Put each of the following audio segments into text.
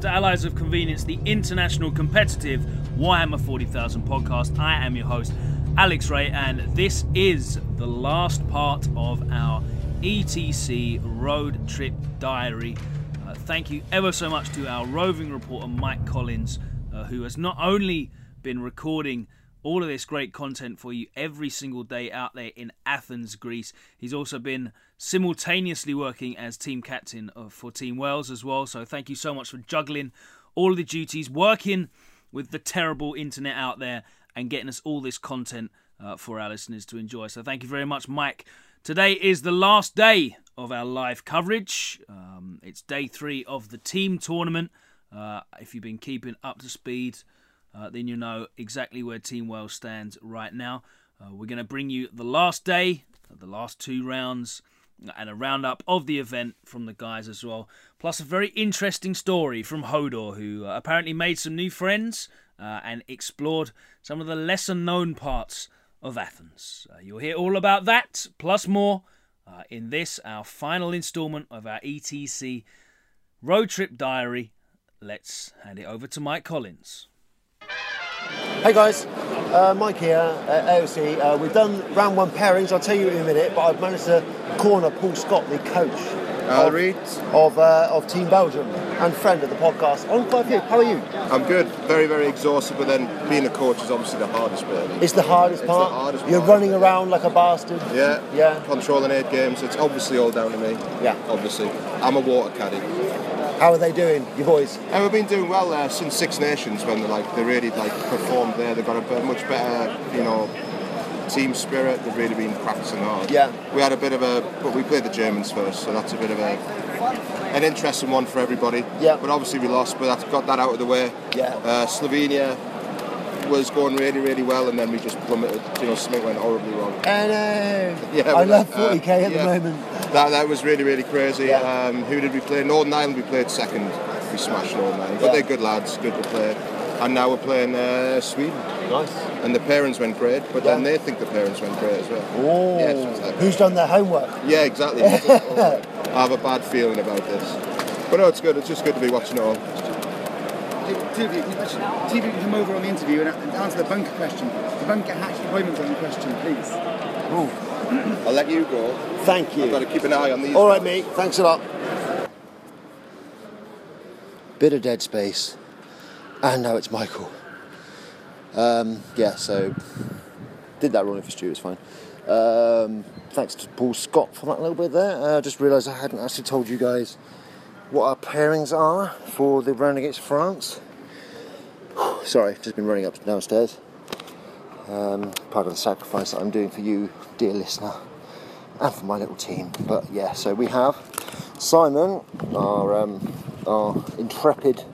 to Allies of Convenience, the international competitive Warhammer 40,000 podcast. I am your host, Alex Ray, and this is the last part of our ETC road trip diary. Uh, thank you ever so much to our roving reporter, Mike Collins, uh, who has not only been recording all of this great content for you every single day out there in Athens, Greece. He's also been simultaneously working as team captain for Team Wales as well. So thank you so much for juggling all of the duties, working with the terrible internet out there, and getting us all this content uh, for our listeners to enjoy. So thank you very much, Mike. Today is the last day of our live coverage. Um, it's day three of the team tournament. Uh, if you've been keeping up to speed, uh, then you know exactly where Team Wales stands right now. Uh, we're going to bring you the last day, the last two rounds, and a roundup of the event from the guys as well. Plus, a very interesting story from Hodor, who uh, apparently made some new friends uh, and explored some of the lesser known parts of Athens. Uh, you'll hear all about that, plus more, uh, in this, our final installment of our ETC road trip diary. Let's hand it over to Mike Collins. Hey guys, uh, Mike here at AOC. Uh, we've done round one pairings, I'll tell you in a minute, but I've managed to corner Paul Scott, the coach of, of, uh, of, Team Belgium and friend of the podcast. I'm quite good. How are you? I'm good. Very, very exhausted, but then being a coach is obviously the hardest bit. It's the hardest it's part. The hardest You're part. running around like a bastard. Yeah. Yeah. Controlling eight games. It's obviously all down to me. Yeah. Obviously. I'm a water caddy. How are they doing, your boys? And we've been doing well uh, since Six Nations when they like they really like performed there. They've got a much better, you know, team spirit. They've really been practicing hard. Yeah. We had a bit of a, but we played the Germans first, so that's a bit of a an interesting one for everybody. Yeah. But obviously we lost, but that's got that out of the way. Yeah. Uh, Slovenia was going really, really well, and then we just plummeted. You know, something went horribly wrong. I know. Yeah, I love uh, 40k at yeah. the moment. That that was really, really crazy. Yeah. Um, who did we play? Northern Ireland. We played second. We smashed Northern Ireland, but Yeah. they're good lads, good to play. And now we're playing uh, Sweden, Nice. and the pairings went great, but then they think the pairings went great as well. Oh, Yeah, like- who's done their homework? Yeah, exactly. I have a bad feeling about this, but no, it's good. It's just good to be watching it all. Two of you, can two of you can come over on the interview and and answer the bunker question. The bunker hatch deployment zone question, please. Oh. I'll let you go. Thank you. I've got to keep an eye on these. All right, mate. Thanks a lot. Bit of dead space, and now it's Michael. Um, yeah, so did that running for Stu. It's fine. Um, thanks to Paul Scott for that little bit there. I uh, just realised I hadn't actually told you guys what our pairings are for the round against France. Sorry, just been running up downstairs. Um, part of the sacrifice that I'm doing for you, dear listener and for my little team. But yeah, so we have Simon, our um, our intrepid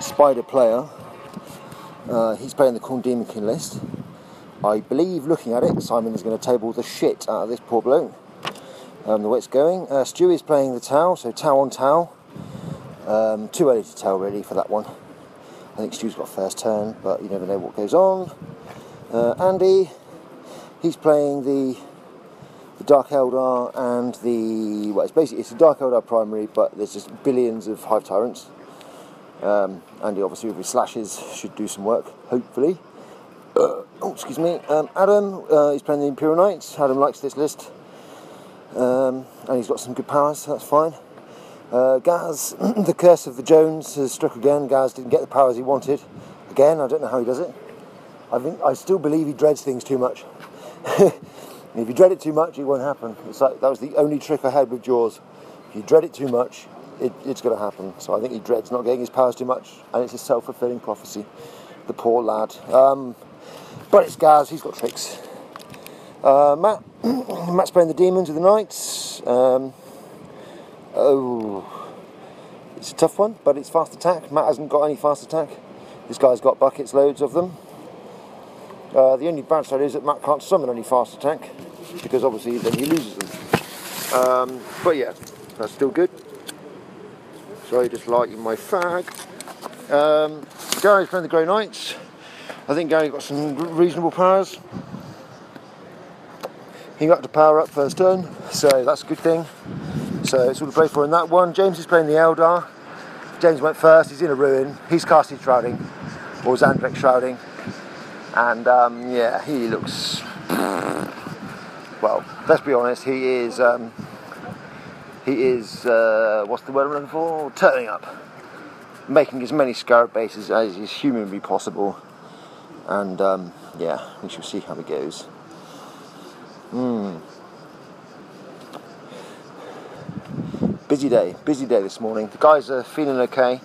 spider player. Uh, he's playing the Khorne Daemonkin list. I believe, looking at it, Simon is going to table the shit out of this poor bloke. Um, the way it's going. Uh, is playing the Tau, so Tau on Tau. Um, too early to tell really for that one. I think Stu's got first turn, but you never know what goes on. Uh, Andy, he's playing the the Dark Eldar and the well, it's basically it's a Dark Eldar primary, but there's just billions of Hive Tyrants. Um, Andy obviously with his slashes should do some work, hopefully. Uh, oh, excuse me. Um, Adam, uh, he's playing the Imperial Knights. Adam likes this list, um, and he's got some good powers, so that's fine. Uh, Gaz, the curse of the Jones has struck again. Gaz didn't get the powers he wanted. Again, I don't know how he does it. I think I still believe he dreads things too much. if you dread it too much, it won't happen. It's like that was the only trick I had with Jaws. If you dread it too much, it, it's going to happen. So I think he dreads not getting his powers too much, and it's a self-fulfilling prophecy. The poor lad. Um, but it's Gaz. He's got tricks. Uh, Matt, Matt's playing the demons with the knights. Um, oh, it's a tough one, but it's fast attack. Matt hasn't got any fast attack. This guy's got buckets, loads of them. Uh, the only bad side is that Matt can't summon any fast attack because obviously then he loses them. Um, but yeah, that's still good. Sorry, just lighting my fag. Um, Gary's playing the Grey Knights. I think Gary got some reasonable powers. He got to power up first turn, so that's a good thing. So it's all to play for in that one. James is playing the Eldar. James went first. He's in a ruin. He's casting shrouding, or Zandvik shrouding, and um, yeah, he looks. Well, let's be honest. He is. Um, he is. Uh, what's the word I'm looking for? Turning up, making as many scarab bases as is humanly possible, and um, yeah, we shall see how it goes. Hmm. Busy day, busy day this morning. The guys are feeling okay.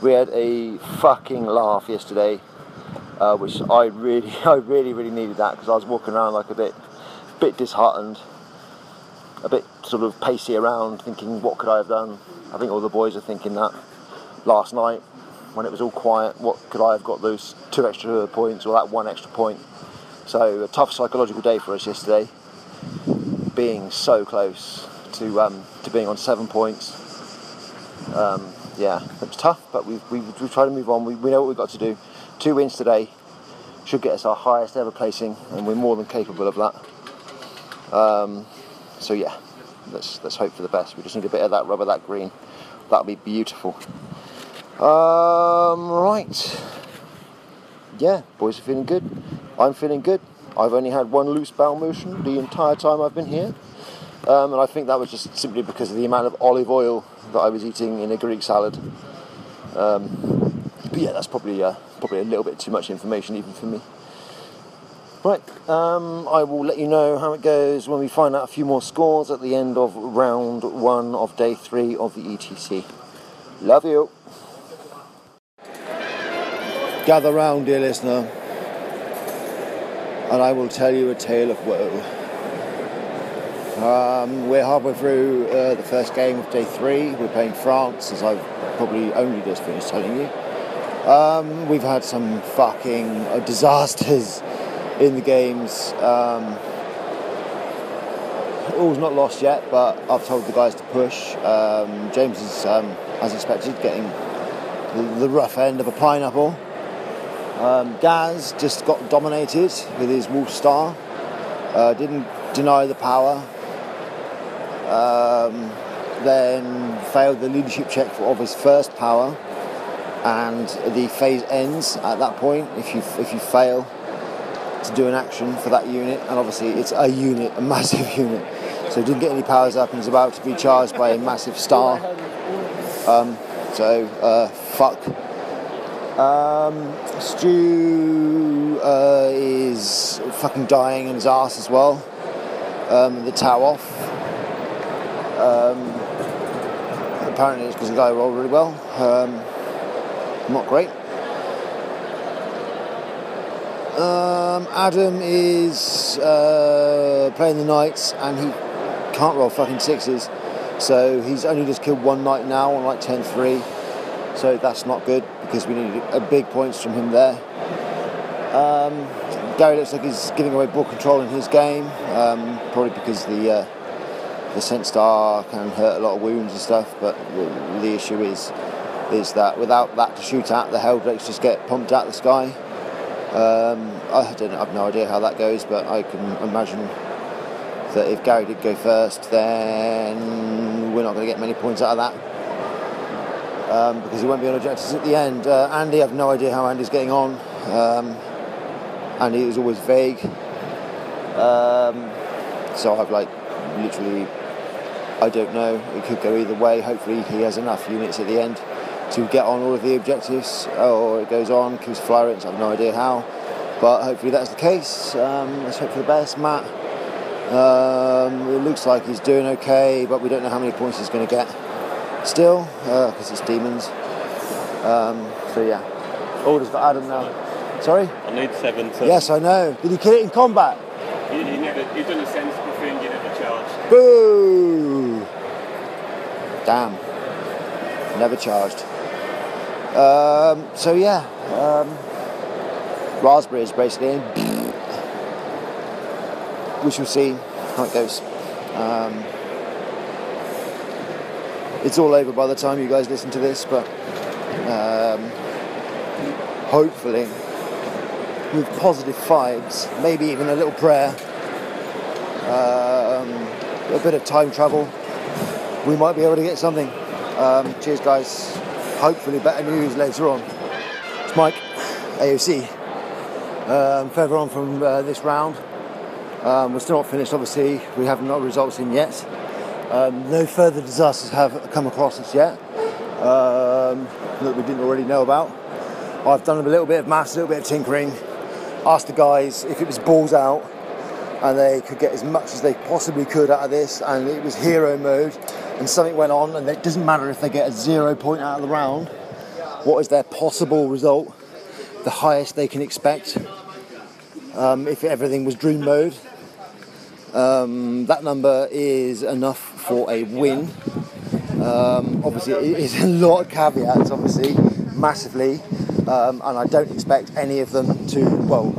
We had a fucking laugh yesterday, uh, which I really, I really, really needed that because I was walking around like a bit, bit disheartened, a bit sort of pacey around, thinking what could I have done. I think all the boys are thinking that last night when it was all quiet. What could I have got those two extra points or that one extra point? So a tough psychological day for us yesterday, being so close to um, to being on seven points. Um, yeah, it was tough, but we've, we've, we've tried to move on. We, we know what we've got to do. Two wins today should get us our highest ever placing, and we're more than capable of that. Um, so yeah, let's let's hope for the best. We just need a bit of that rubber, that green. That'll be beautiful. Um, right. Yeah, boys are feeling good. I'm feeling good. I've only had one loose bowel motion the entire time I've been here. Um, and I think that was just simply because of the amount of olive oil that I was eating in a Greek salad. Um, but yeah, that's probably uh, probably a little bit too much information even for me. Right, um, I will let you know how it goes when we find out a few more scores at the end of round one of day three of the ETC. Love you. Gather round, dear listener, and I will tell you a tale of woe. Um, we're halfway through uh, the first game of day three. We're playing France, as I've probably only just finished telling you. Um, we've had some fucking uh, disasters in the games. Um, all's not lost yet, but I've told the guys to push. Um, James is, um, as expected, getting the, rough end of a pineapple. Um, Gaz just got dominated with his Wolf Star. Uh, didn't deny the power. Um, then failed the leadership check for, of his first power, and the phase ends at that point if you if you fail to do an action for that unit, and obviously it's a unit, a massive unit, so he didn't get any powers up and is about to be charged by a massive star. Um, so uh, fuck. Um, Stu uh, is fucking dying in his ass as well. Um, the Tau off. Um, apparently, it's because the guy rolled really well. Um, not great. Um, Adam is uh, playing the knights and he can't roll fucking sixes. So he's only just killed one knight now on like 10 3. So that's not good because we need a big points from him there. Um, Gary looks like he's giving away ball control in his game, um, probably because the uh, the scent star can hurt a lot of wounds and stuff. But the, the issue is is that without that to shoot at, the Heldrakes just get pumped out the sky. Um, I don't I've no idea how that goes, but I can imagine that if Gary did go first, then we're not going to get many points out of that um, because he won't be on objectives at the end. Uh, Andy, I've no idea how Andy's getting on. Um, Andy is always vague, um, so I've like literally, I don't know. It could go either way. Hopefully, he has enough units at the end to get on all of the objectives, or it goes on, keeps flyrants, I have no idea how, but hopefully that's the case. Um, let's hope for the best. Matt, um, it looks like he's doing okay, but we don't know how many points he's going to get still, because uh, it's demons. Um, so yeah, Alder's got Adam now. Sorry? I need seven to. Yes, I know. Did he kill it in combat? You, you never, you've done a sensible thing, you never charged. Boo! Damn. Never charged. Um, so yeah, um, raspberries basically. We shall see how it goes. Um, it's all over by the time you guys listen to this, but um, hopefully with positive vibes, maybe even a little prayer, um, a bit of time travel, we might be able to get something. Um, cheers, guys. hopefully better news later on. It's Mike, AOC. Um, further on from uh, this round, um, we're still not finished. Obviously, we haven't results in yet. Um, no further disasters have come across us yet um, that we didn't already know about. I've done a little bit of maths, a little bit of tinkering. Asked the guys if it was balls out and they could get as much as they possibly could out of this, and it was hero mode, and something went on, and it doesn't matter if they get a zero point out of the round. What is their possible result? The highest they can expect um, if everything was dream mode. Um, that number is enough for a win. Um, obviously, it is a lot of caveats, obviously, massively, um, and I don't expect any of them to, well,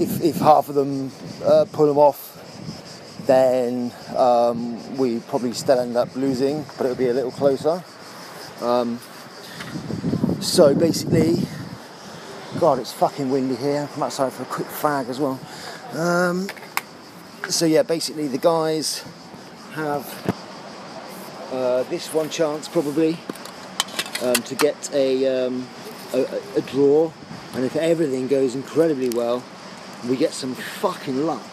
if, if half of them uh, pull them off, then um, we probably still end up losing, but it'll be a little closer. Um, so basically, God, it's fucking windy here. I'm outside for a quick fag as well. Um, so yeah, basically the guys have uh, this one chance probably um, to get a, um, a, a draw, and if everything goes incredibly well, we get some fucking luck.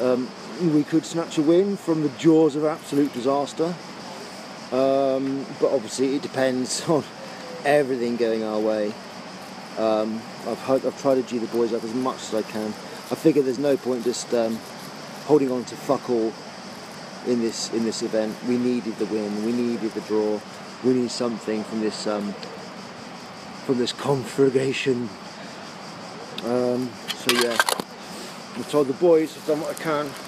Um, we could snatch a win from the jaws of absolute disaster. Um, but obviously, it depends on everything going our way. Um, I've, I've tried to G the boys up as much as I can. I figure there's no point just um, holding on to fuck all in this in this event. We needed the win. We needed the draw. We need something from this um, from this conflagration. Um, so yeah, I've told the boys I've done what I can.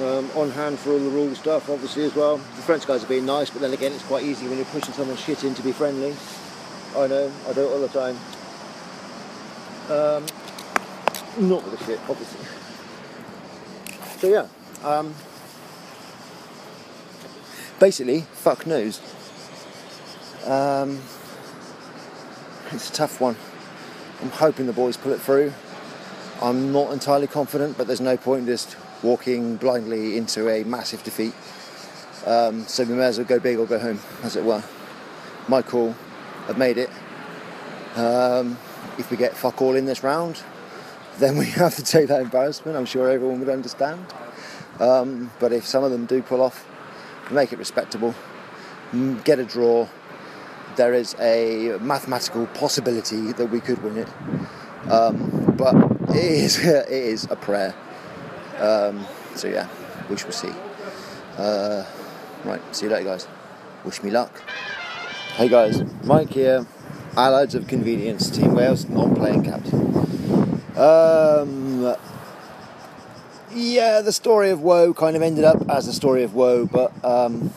Um, on hand for all the rule stuff, obviously as well. The French guys are being nice, but then again, it's quite easy when you're pushing someone's shit in to be friendly. I know, I do it all the time. Um, not with the shit, obviously. So yeah, um, basically, fuck knows. Um, it's a tough one. I'm hoping the boys pull it through. I'm not entirely confident, but there's no point in just walking blindly into a massive defeat. Um, so we may as well go big or go home, as it were. My call. I've made it. Um, if we get fuck all in this round, then we have to take that embarrassment. I'm sure everyone would understand. Um, but if some of them do pull off, make it respectable, mm, get a draw, there is a mathematical possibility that we could win it. Um, but it is, it is a prayer. Um, so yeah, we shall see. Uh, right, see you later, guys. Wish me luck. Hey guys, Mike here. Allies of Convenience, Team Wales, non-playing captain. Um, yeah, the story of woe kind of ended up as a story of woe, but um,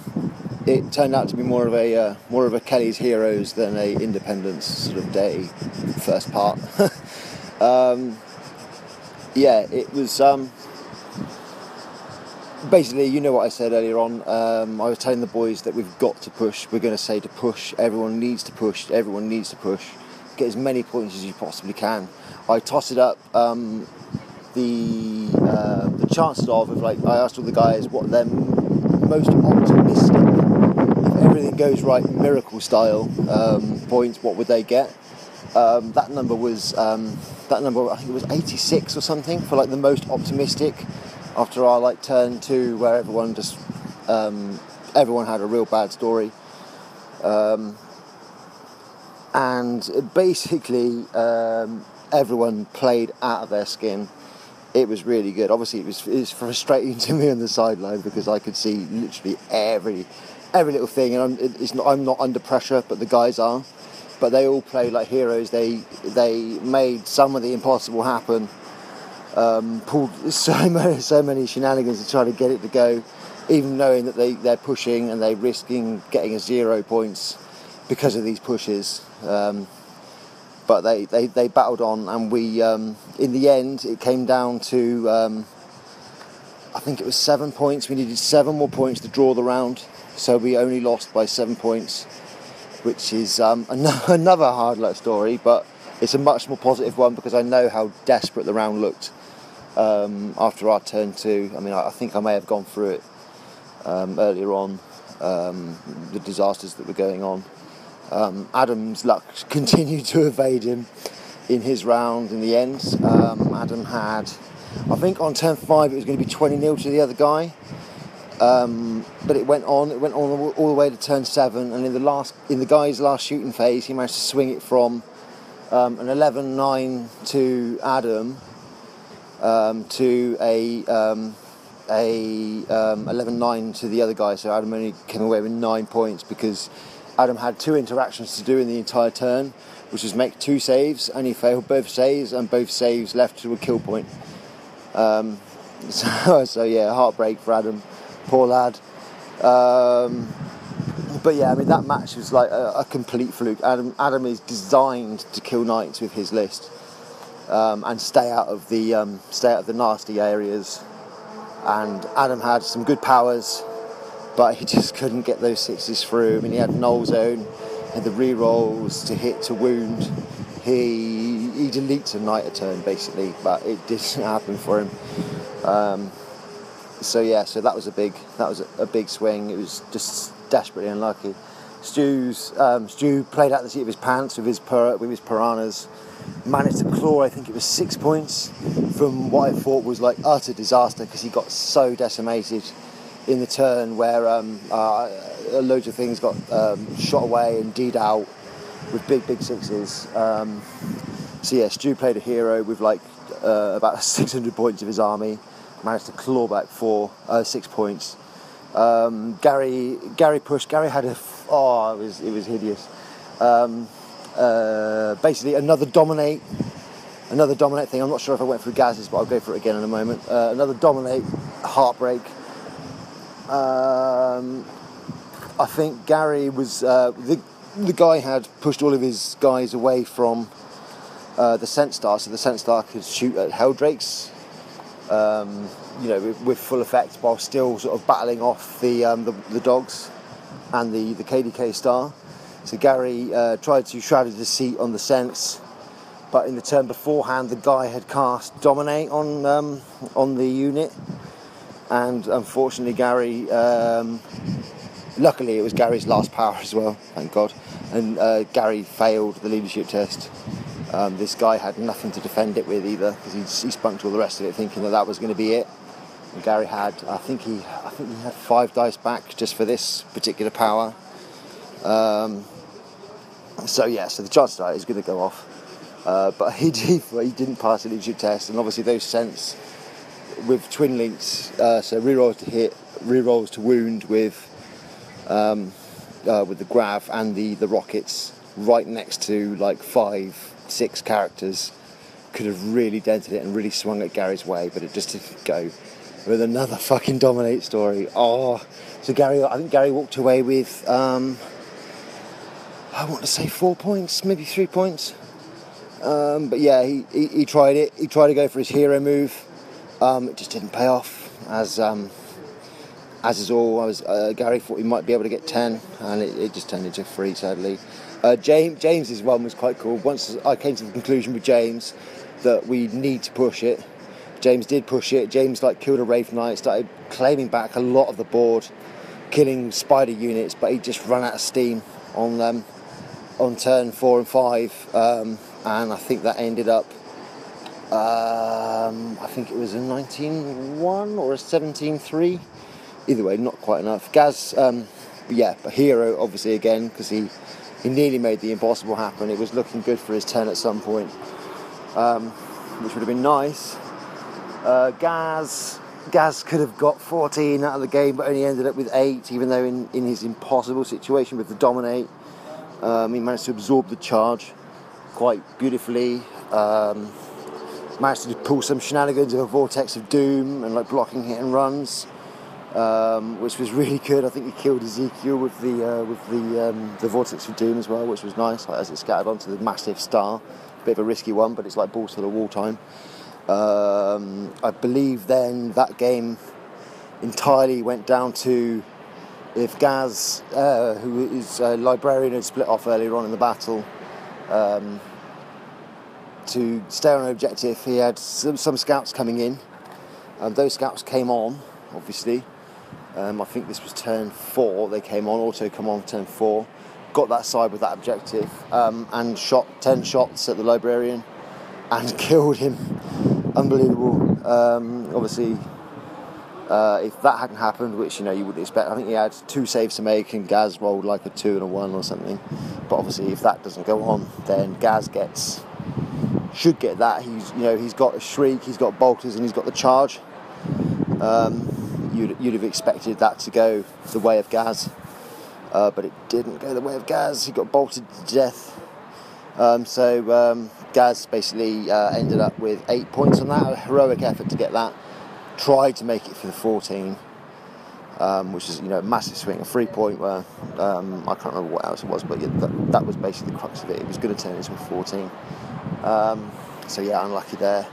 it turned out to be more of a uh, more of a Kelly's Heroes than a Independence sort of day first part. um, yeah, it was um, basically you know what I said earlier on. Um, I was telling the boys that we've got to push. We're going to say to push. Everyone needs to push. Everyone needs to push. Get as many points as you possibly can. I toss it up. Um, the uh, the chances of, if like I asked all the guys what their most optimistic, if everything goes right, miracle style um, points, what would they get? Um, that number was um, that number. I think it was 86 or something for like the most optimistic. After our like turn two, where everyone just um, everyone had a real bad story. Um, and basically, um, everyone played out of their skin it was really good. Obviously, it was, it was frustrating to me on the sideline because I could see literally every every little thing, and I'm, not, I'm not under pressure, but the guys are. But they all played like heroes. They they made some of the impossible happen. Um, pulled so many so many shenanigans to try to get it to go, even knowing that they they're pushing and they're risking getting a zero points because of these pushes. Um, but they, they, they battled on, and we um, in the end it came down to um, I think it was seven points. We needed seven more points to draw the round, so we only lost by seven points, which is um, another hard luck story, but it's a much more positive one because I know how desperate the round looked um, after our turn two. I mean, I, I, think I may have gone through it um, earlier on, um, the disasters that were going on. Um, Adam's luck continued to evade him in his round in the end. Um, Adam had, I think on turn five it was going to be 20 0 to the other guy. Um, but it went on. It went on all, all the way to turn seven, and in the last, in the guy's last shooting phase, he managed to swing it from an 11-9 to Adam um, to a um, a um, 11-9 to the other guy. So Adam only came away with nine points because Adam had two interactions to do in the entire turn, which was make two saves, and he failed both saves, and both saves left to a kill point. Um, so, so yeah, heartbreak for Adam poor lad. Um, but yeah, I mean that match was like a, a, complete fluke. Adam Adam is designed to kill knights with his list um, and stay out of the um, stay out of the nasty areas. And Adam had some good powers, but he just couldn't get those sixes through. I mean, he had null zone, had the re rolls to hit to wound. He he deletes a knight a turn basically, but it didn't happen for him. Um, so yeah, so that was a big that was a, a big swing. It was just desperately unlucky. Stu's um, Stu played out the seat of his pants with his with his piranhas, managed to claw I think it was six points from what I thought was like utter disaster because he got so decimated in the turn where um, uh, loads of things got um, shot away and deed out with big big sixes. Um, so yeah, Stu played a hero with like uh, about 600 points of his army managed to claw back four, uh, six points. Um, Gary Gary pushed. Gary had a oh, it was it was hideous. Uh, basically, another dominate, another dominate thing. I'm not sure if I went through Gaz's, but I'll go for it again in a moment. Uh, another dominate, heartbreak. Um, I think Gary was uh, the the guy had pushed all of his guys away from uh, the Scent Star, so the Scent Star could shoot at Heldrakes um, you know, with, with, full effect while still sort of battling off the, um, the, the, dogs and the, the KDK star. So Gary uh, tried to shroud his deceit on the sense, but in the turn beforehand, the guy had cast dominate on um, on the unit, and unfortunately, Gary. Um, luckily, it was Gary's last power as well. Thank God, and uh, Gary failed the leadership test. Um, this guy had nothing to defend it with either because he, he spunked all the rest of it, thinking that that was going to be it. And Gary had, I think he, I think he had five dice back just for this particular power. Um, so yeah, so the chances are he's going to go off. Uh, but he, he didn't pass the leadership test, and obviously those scents with twin links, uh, so rerolls to hit, rerolls to wound with um, uh, with the grav and the the rockets right next to like five six characters could have really dented it and really swung it Gary's way, but it just didn't go. With another fucking dominate story. Oh, so Gary, I think Gary walked away with, um, I want to say four points, maybe three points. Um, but yeah, he, he, he, tried it. He tried to go for his hero move. Um, it just didn't pay off. As um, as is all, I was uh, Gary thought he might be able to get ten, and it, it just turned into three, sadly. Uh, James James's one was quite cool. Once I came to the conclusion with James that we need to push it, James did push it. James like killed a Wraith Knight, started claiming back a lot of the board, killing spider units, but he just ran out of steam on um, on turn four and five, um, and I think that ended up. Um, I think it was a 19-1 or a 17-3. Either way, not quite enough. Gaz, um, yeah, a hero obviously again because he he nearly made the impossible happen. It was looking good for his 10 at some point, um, which would have been nice. Uh, Gaz, Gaz could have got 14 out of the game, but only ended up with 8, even though in, in his impossible situation with the Dominate, um, he managed to absorb the charge quite beautifully. Um, managed to pull some shenanigans of a Vortex of Doom and like blocking hit and runs um, which was really good. I think he killed Ezekiel with the uh, with the um, the vortex of doom as well, which was nice like, as it scattered onto the massive star. Bit of a risky one, but it's like balls to the wall time. Um, I believe then that game entirely went down to if Gaz, uh, who is a librarian, had split off earlier on in the battle. Um, to stay on an objective, he had some, some scouts coming in, and those scouts came on, obviously, um, I think this was turn four. They came on, auto come on turn four. got that side with that objective um, and shot 10 shots at the librarian and killed him. Unbelievable. Um, obviously, uh, if that hadn't happened, which you know you wouldn't expect, I think he had two saves to make and Gaz rolled like a two and a one or something. But obviously, if that doesn't go on, then Gaz gets should get that. He's you know he's got a shriek, he's got bolters, and he's got the charge. Um, you'd, you'd have expected that to go the way of Gaz, uh, but it didn't go the way of Gaz. He got bolted to death. Um, so um, Gaz basically uh, ended up with eight points on that. A heroic effort to get that. Tried to make it for the 14, um, which is you know a massive swing, a three point where um, I can't remember what else it was, but yeah, that, that was basically the crux of it. It was going to turn into a 14. Um, so yeah, unlucky there.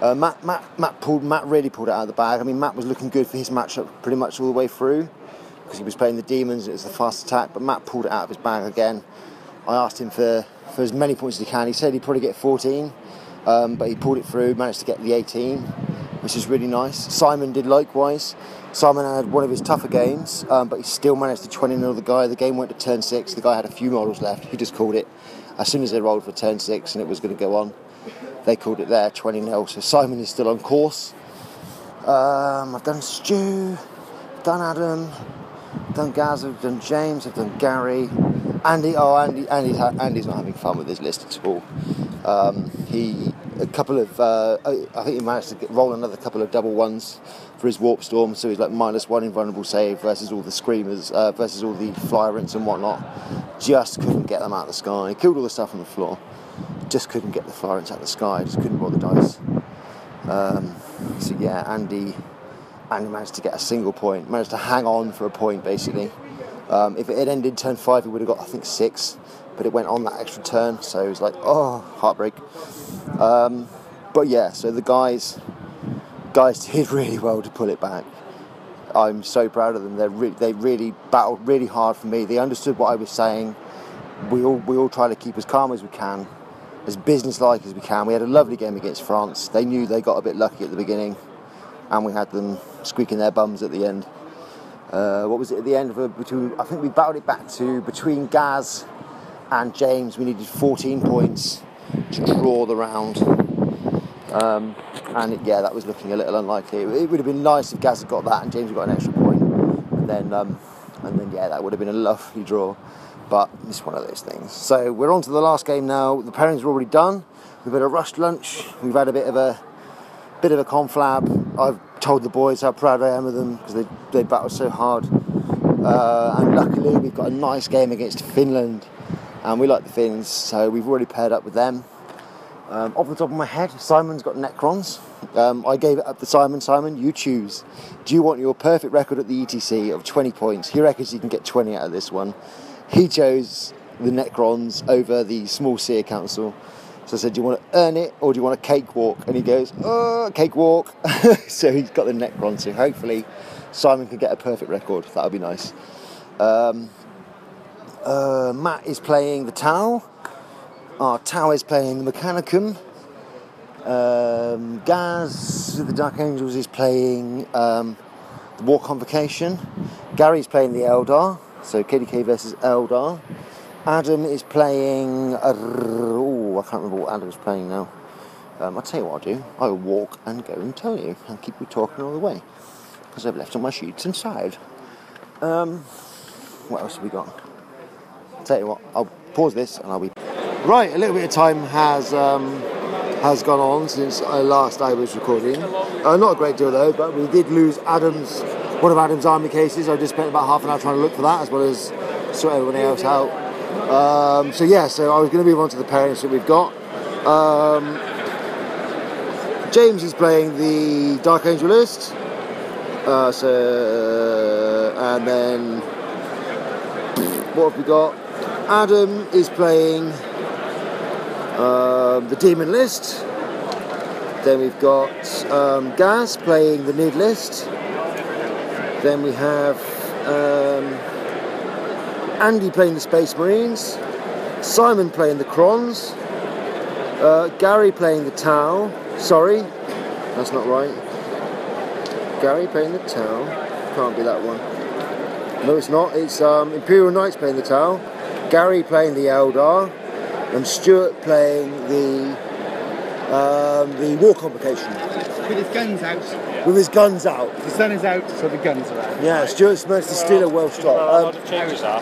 Uh, Matt, Matt, Matt pulled. Matt really pulled it out of the bag. I mean, Matt was looking good for his matchup pretty much all the way through because he was playing the demons. It was the fast attack, but Matt pulled it out of his bag again. I asked him for, for as many points as he can. He said he'd probably get 14, um, but he pulled it through, managed to get the 18, which is really nice. Simon did likewise. Simon had one of his tougher games, um, but he still managed to 20 0 the guy. The game went to turn six. The guy had a few models left. He just called it as soon as they rolled for turn six and it was going to go on. They called it there 20 0. So Simon is still on course. Um, I've done Stu, done Adam, done Gaz, I've done James, I've done Gary. Andy, oh, Andy, Andy's, ha- Andy's not having fun with this list at all. Um, he, a couple of, uh, I think he managed to get, roll another couple of double ones for his warp storm, so he's like minus one invulnerable save versus all the screamers, uh, versus all the flyerants and whatnot. Just couldn't get them out of the sky. Killed all the stuff on the floor. Just couldn't get the flyerants out of the sky. Just couldn't roll the dice. Um, so yeah, Andy, Andy managed to get a single point. Managed to hang on for a point basically. Um, if it had ended turn five, he would have got I think six, but it went on that extra turn, so it was like oh heartbreak. Um, but yeah, so the guys guys did really well to pull it back. I'm so proud of them. They re- they really battled really hard for me. They understood what I was saying. We all we all try to keep as calm as we can, as businesslike as we can. We had a lovely game against France. They knew they got a bit lucky at the beginning, and we had them squeaking their bums at the end. Uh, what was it at the end of a, between? I think we battled it back to between Gaz and James. We needed 14 points to draw the round. Um, and it, yeah, that was looking a little unlikely. It, it would have been nice if Gaz had got that and James had got an extra point. And then, um, and then yeah, that would have been a lovely draw. But it's one of those things. So we're on to the last game now. The pairings are already done. We've had a rushed lunch. We've had a bit of a bit of a conflab. I've told the boys how proud I am of them because they they battled so hard. Uh, and luckily, we've got a nice game against Finland, and we like the Finns, so we've already paired up with them. Um, off the top of my head, Simon's got Necrons. Um, I gave it up to Simon. Simon, you choose. Do you want your perfect record at the ETC of 20 points? He reckons he can get 20 out of this one. He chose the Necrons over the Small Seer Council. So I said, Do you want to earn it or do you want a cakewalk? And he goes, Oh, cakewalk. so he's got the Necrons. So hopefully Simon can get a perfect record. That would be nice. Um, uh, Matt is playing the Tau. Our Tau is playing the Mechanicum. Um, Gaz the Dark Angels is playing um, the War Convocation. Gary's playing the Eldar, so KDK versus Eldar. Adam is playing. Uh, oh, I can't remember what Adam's playing now. Um, I'll tell you what I'll do. I will walk and go and tell you and keep you talking all the way because I've left all my sheets inside. Um, what else have we got? Tell you what, I'll pause this and I'll be. Right, a little bit of time has um, has gone on since uh, last I was recording. Uh, not a great deal though, but we did lose Adam's one of Adam's army cases. I just spent about half an hour trying to look for that, as well as sort everyone else out. Um, so yeah, so I was going to move on to the pairings that we've got. Um, James is playing the Dark Angel list. Uh, so and then what have we got? Adam is playing um, the Demon list. Then we've got um, Gaz playing the Nid list. Then we have um, Andy playing the Space Marines. Simon playing the Crons. Uh, Gary playing the Tau. Sorry, that's not right. Gary playing the Tau. Can't be that one. No, it's not. It's um, Imperial Knights playing the Tau. Gary playing the Eldar, and Stuart playing the um, the War Convocation With his guns out. with his guns out. The sun is out, so the guns are out. Yeah, Stuart's managed to steal a Welsh drop. Um, changes are.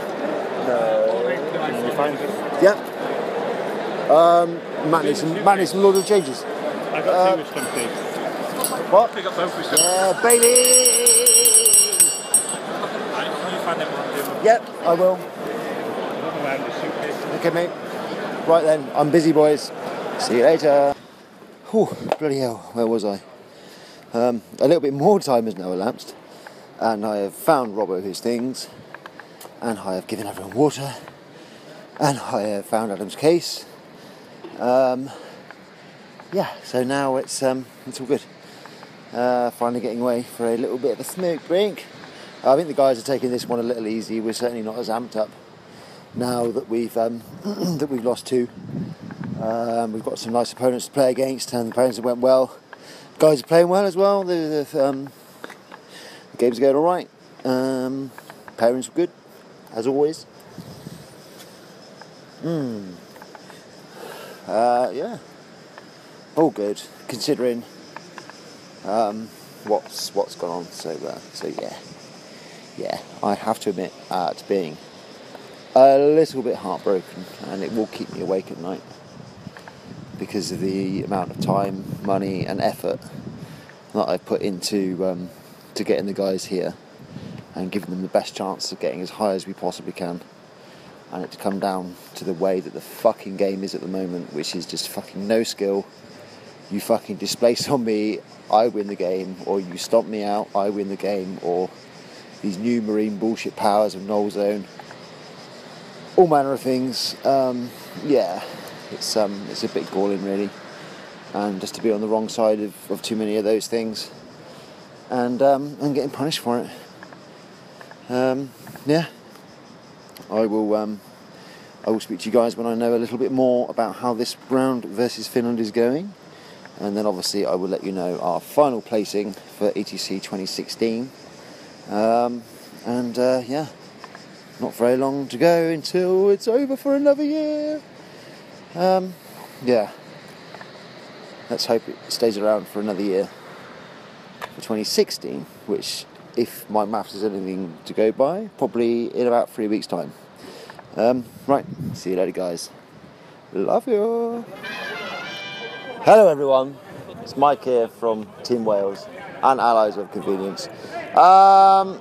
No. You find it? yep. Um, Matt needs some, Matt needs some Lord of Changes. I got too much confused. What? Pick up both of us. Yeah, baby! You find them on the Yep, I will. Okay, mate. Right then, I'm busy, boys. See you later. Whew, bloody hell, where was I? Um, a little bit more time has now elapsed, and I have found Robbo his things, and I have given everyone water, and I have found Adam's case. Um, yeah, so now it's um, it's all good. Uh, finally getting away for a little bit of a smoke break. I think the guys are taking this one a little easy. We're certainly not as amped up now that we've um, that we've lost two. Um, we've got some nice opponents to play against, and the opponents went well. Guys are playing well as well. The, the, um, the game's going all right. Um, pairings were good, as always. Hmm. Uh, yeah. All good, considering um, what's what's gone on. So uh, so yeah, yeah. I have to admit, uh, being a little bit heartbroken, and it will keep me awake at night because of the amount of time, money, and effort that I've put into um, to getting the guys here and giving them the best chance of getting as high as we possibly can. And it to come down to the way that the fucking game is at the moment, which is just fucking no skill. You fucking displace on me, I win the game, or you stomp me out, I win the game, or these new marine bullshit powers of Null Zone all manner of things. Um, yeah, it's um, it's a bit galling really, and just to be on the wrong side of, of too many of those things, and um, and getting punished for it. Um, yeah, I will. Um, I will speak to you guys when I know a little bit more about how this round versus Finland is going, and then obviously I will let you know our final placing for ETC 2016. Um, and uh, yeah, not very long to go until it's over for another year. Um, yeah, let's hope it stays around for another year for 2016, which, if my maths is anything to go by, probably in about three weeks' time. Um, right, see you later, guys. Love you. Hello, everyone. It's Mike here from Team Wales and Allies of Convenience. Um,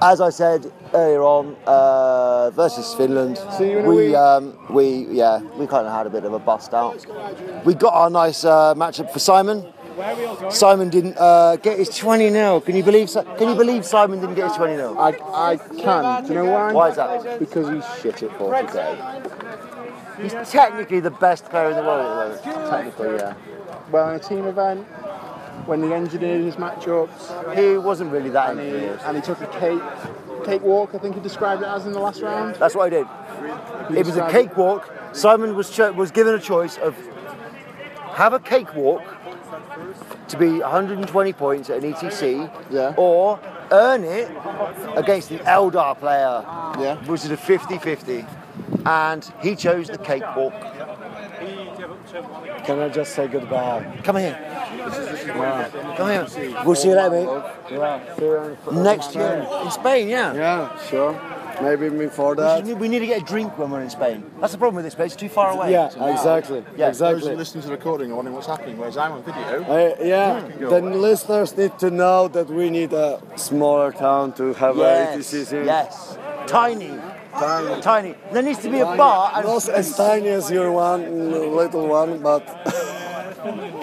as I said earlier on, uh, versus Finland, See you in a we um, we yeah we kind of had a bit of a bust out. We got our nice uh, matchup for Simon. Simon didn't uh, get his 20 0 Can you believe? Si- Can you believe Simon didn't get his 20 0 I, I can. Do you know why? Why is that? Because he's shit at 40k. He's technically the best player in the world at the moment. Technically, yeah. Well, in a team event, when he engineered his matchups, He wasn't really that and he, and he took a cake, cakewalk, I think he described it as in the last round. That's what I did. He It was a cakewalk. Simon was cho- was given a choice of have a cakewalk to be 120 points at an ETC, Yeah. or earn it against an Eldar player, Yeah. which is a 50-50. And he chose the cakewalk. Can I just say goodbye? Come here. Come here. We'll see you later, mate. Yeah. See you in- Next year in Spain, yeah. Yeah, sure. Maybe before We, that. should- we need to get a drink when we're in Spain. That's the problem with this place. It's too far away. Yeah, exactly. Yeah, Those who exactly. listening to the recording are wondering what's happening, whereas I'm on video. Uh, yeah, the listeners need to know that we need a smaller town to have a Yes. ETC. Yes. Tiny. Tiny. Tiny. There needs to be a bar. And Not as tiny as your one, little one, but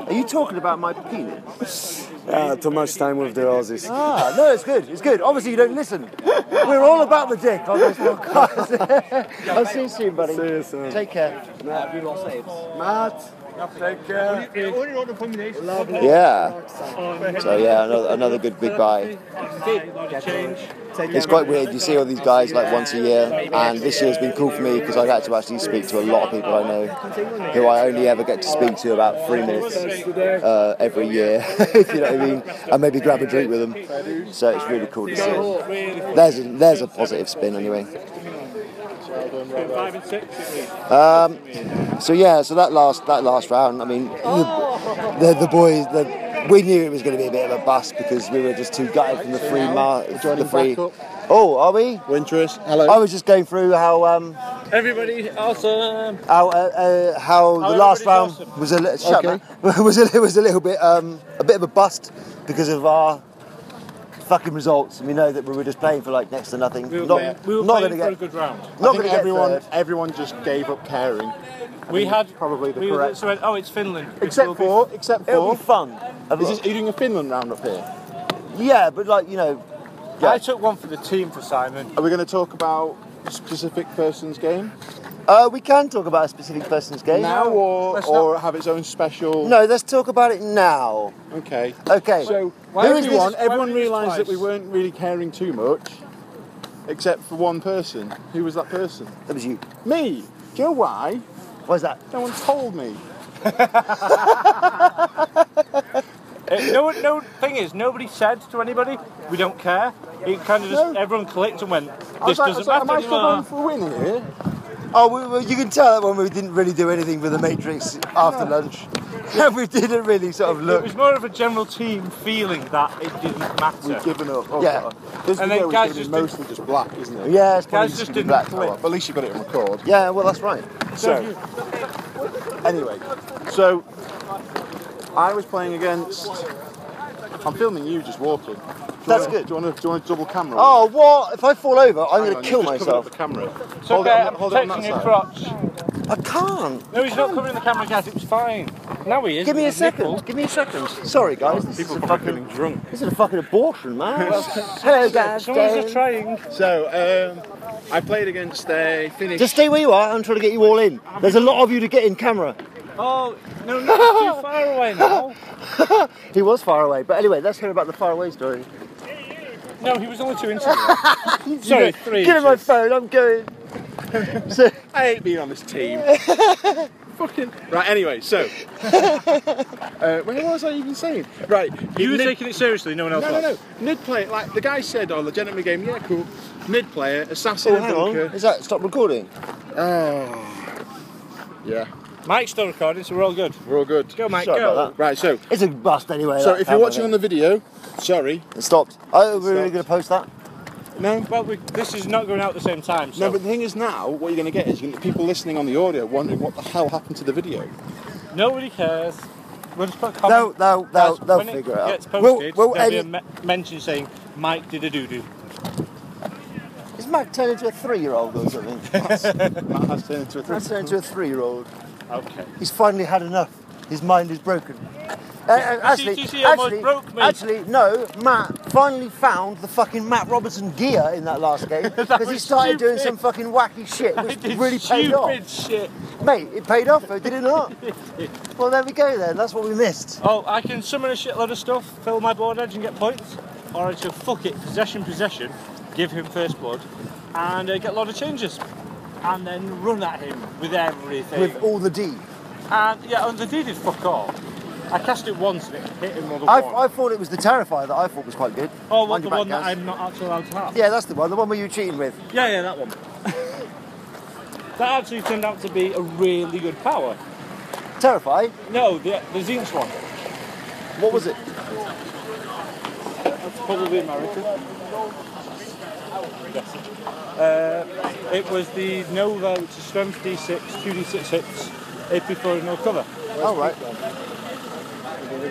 Are you talking about my penis? yeah, too much time with the Aussies. Ah, no, it's good. It's good. Obviously, you don't listen. We're all about the dick on this podcast. I'll see you soon, buddy. See you soon. Take care. Matt, take care. Yeah. So yeah, another, another good big buy. It's quite weird. You see all these guys like once a year, and this year's been cool for me because I've had to actually speak to a lot of people I know who I only ever get to speak to about three minutes uh, every year, if you know what I mean, and maybe grab a drink with them. So it's really cool to see. There's a, there's a positive spin anyway. Seven, right, right. Five and six at. So yeah, so that last that last round, I mean, the, the, the boys, the, we knew it was going to be a bit of a bust because we were just too gutted from the free mar- joining the free. Oh, are we? Winters, hello. I was just going through how um Everybody, awesome. how uh, uh, how the How last round awesome. was a li- shut Okay. man. was a, was a little bit um a bit of a bust because of our fucking results. And we know that we were just playing for like next to nothing. We were not playing, we were not playing gonna for get a good round. not I going think to get everyone, third. everyone just gave up caring. We had probably the we correct- So oh, it's Finland. It Except will be- for, It'll be fun. Is this, are you doing a Finland round up here? Yeah, but like you know, yeah. I took one for the team for Simon. Are we going to talk about a specific person's game Uh, we can talk about a specific person's game. now, or let's or have its own special? No, let's talk about it now. Okay. Okay. So Why Who is everyone, this- everyone why realised that we weren't really caring too much, except for one person. Who was that person? that was you. Me. Do you know why? What's that? No one told me. Uh, no, one- no thing is, nobody said to anybody, we don't care. It kind of just No. everyone clicked and went, I was this like, I doesn't was like, am matter I still anymore. going for a win here? Oh, we, well, you can tell that when we didn't really do anything for the Matrix after lunch. we didn't really sort of look It look. was more of a general team feeling that it didn't matter. We've given up. Oh, Yeah. God. This And then video guys is just going to be mostly just black, isn't it? Yeah, it's probably Guys just gonna be didn't black. click. Well, at least you got it on record. Yeah, well, that's right. So, anyway, so I was playing against. I'm filming you just walking. Do That's good. Do you want to do you want a double camera? Oh, what? If I fall over, I'm going to kill you've just myself. up The camera. It's hold okay, it I'm hold it on protecting that your crotch. I can't. No, he's not covering the camera, guys. It was fine. Now he is. Give me a with nipple. second. Give me a second. Sorry, guys. This People is a fucking feeling drunk. This is a fucking abortion, man. Hello, guys. Someone's just trying. So, um, I played against a Finnish. Just stay where you are. I'm trying to get you all in. There's a lot of you to get in camera. Oh, no, no, it's too far away now. He was far away, but anyway, let's hear about the far away story. No, he was only two inches away. Sorry, three Give me my phone. I'm going. so, I hate being on this team. Fucking right. Anyway, so uh, where was I even saying? Right, You were Nid- taking it seriously, no one else No, no, was. no. Nid player, like the guy said, on oh, legitimate game. Yeah, cool. Nid player, assassin, oh, and hang on. Is that stop recording? Yeah, Mike's still recording, so we're all good. we're all good. Go, Mike, Sorry go. about that. Right, so It's a bust anyway. so if you're watching on the video, sorry, It stopped. Oh, we're really going to post that? no. Well, we, this is not going out at the same time, so No, but the thing is now, what you're going to get is you're gonna people listening on the audio wondering what the hell happened to the video. nobody cares. We'll just put a comment. they'll, they'll, they'll when figure it it out. gets posted, We'll, we'll there'll be a me- mention saying Mike did a doo-doo. Is Mac turned into a three-year-old or something? Matt has turned into a Matt's turned into a three-year-old. Okay. He's finally had enough. His mind is broken. Uh, uh, actually, actually, actually, no. Matt finally found the fucking Matt Robertson gear in that last game because he started doing some fucking wacky shit, which really paid off. stupid shit. Mate, it paid off, though, did it not? well, there we go then. That's what we missed. Oh, I can summon a shitload of stuff, fill my board edge and get points. Or I can fuck it, possession, possession, give him first blood, and uh, get a lot of changes. And then run at him with everything. With all the D. and yeah, and the dude did fuck off. I cast it once and it hit him with a I. I thought it was the Terrifier that I thought was quite good. oh, Mind the one that guys. I'm not actually allowed to have? Yeah, that's the one. The one where you were cheating with. Yeah, yeah, that one. that actually turned out to be a really good power. Terrify? No, the, the Zinx one. What was it? That's probably American. Yes. Uh, it was the Nova, which is strength D6, 2d6 hits, AP for no cover. Oh, right.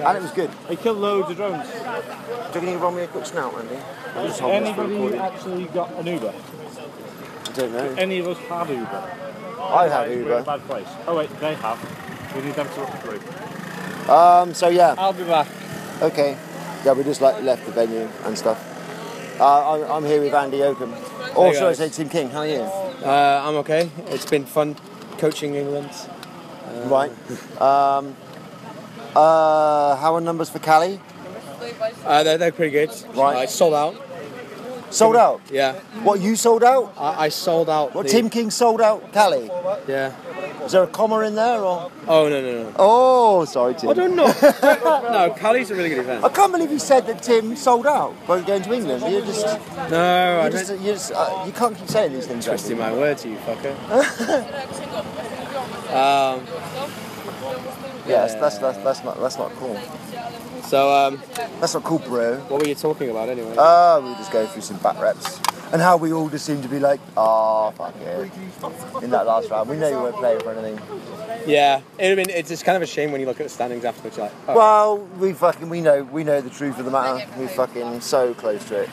And it was good. They killed loads of drones. Do you you can roll me a quick snout, Andy? Has holding this for anybody actually got an Uber? I don't know. Any of us have Uber? I have We're in a Uber. bad place. Oh wait, they have. We need them to look through. Um, so yeah, I'll be back. okay. Yeah, we just like left the venue and stuff. Uh, I'm, I'm here with Andy Oakham. Or should I say Tim King? How are you? Uh, I'm okay. It's been fun coaching England. right. Um, uh, how are numbers for Cali? Uh, they're, they're pretty good. Right. Uh, sold out. Sold out. Yeah. What you sold out? I, I sold out. What the, Tim King sold out Cali? Yeah. Is there a comma in there or? Oh no no no! Oh, sorry, Tim. I don't know. no, Cali's a really good event. I can't believe you said that Tim sold out by going to England. You just, No, I you just, you just, uh, you can't keep saying these things. twisting Andy. my to you fucker. um, Yes, that's, that's that's not that's not cool. so um, That's not cool, bro. what were you talking about anyway? Ah, we were just going through some back reps. And how we all just seem to be like, ah, fuck it. In that last round, we know you weren't playing for anything. yeah, it'd have been. It's just kind of a shame when you look at the standings afterwards. You're like, oh, Well, we fucking we know we know the truth of the matter. We're fucking so close to it.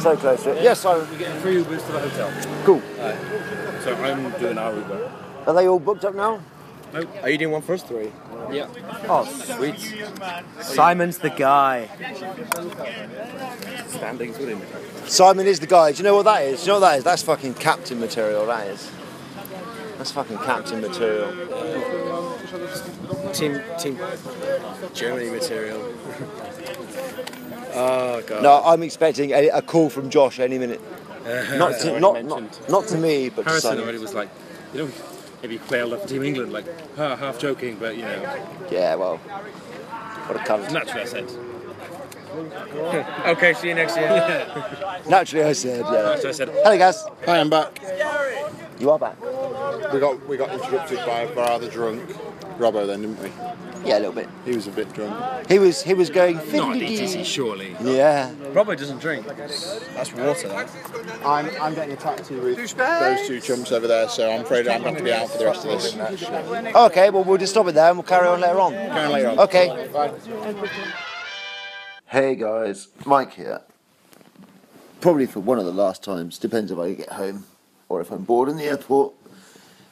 So close to it. Yes, I. We're getting three Ubers to the hotel. Cool. So I'm doing our Uber. Are they all booked up now? Nope. are you doing one for us three? Yeah. Oh, sweet. Simon's the guy. Standings within. Simon is the guy. Do you know what that is? Do you know what that is? That's fucking captain material. That is. That's fucking captain material. Team Team Germany material. oh god. No, I'm expecting a, a call from Josh any minute. Not to, not, not, not to me, but to Harrison Simon. already was like, you know, maybe play enough for Team England, like ha, half joking, but you know, Yeah, well, what a cunt. naturally I said. Okay, see you next year. Naturally, I said, yeah. So I said, Hello, guys. Hi, I'm back. You are back. We got we got interrupted by a rather drunk Robbo then, didn't we? Yeah, a little bit. He was a bit drunk. He was he was going. not fiddly-dee. Surely. Yeah. Robert doesn't drink. That's water. That. I'm I'm getting a taxi with those two chumps over there, so I'm afraid I'm going to be out for the rest of this. Okay, well we'll just stop it there and we'll carry on later on. Carry on later on. Okay. Bye. Hey guys, Mike here. Probably for one of the last times, depends if I get home or if I'm bored in the airport.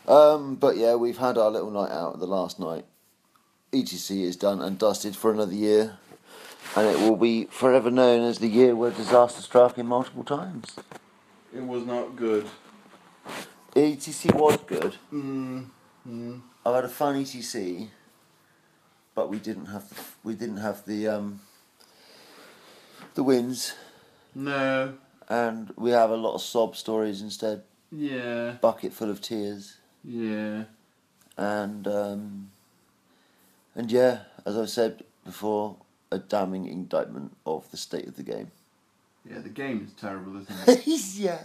Um, but yeah, we've had our little night out the last night. ETC is done and dusted for another year, and it will be forever known as the year where disaster struck him multiple times. It was not good. ETC was good. Mm, mm. I had a fun ETC, but we didn't have we didn't have the um, the wins, No. and we have a lot of sob stories instead. Yeah. Bucket full of tears, Yeah. and um, and yeah, as I said before, a damning indictment of the state of the game. Yeah. The game is terrible, isn't it? yeah,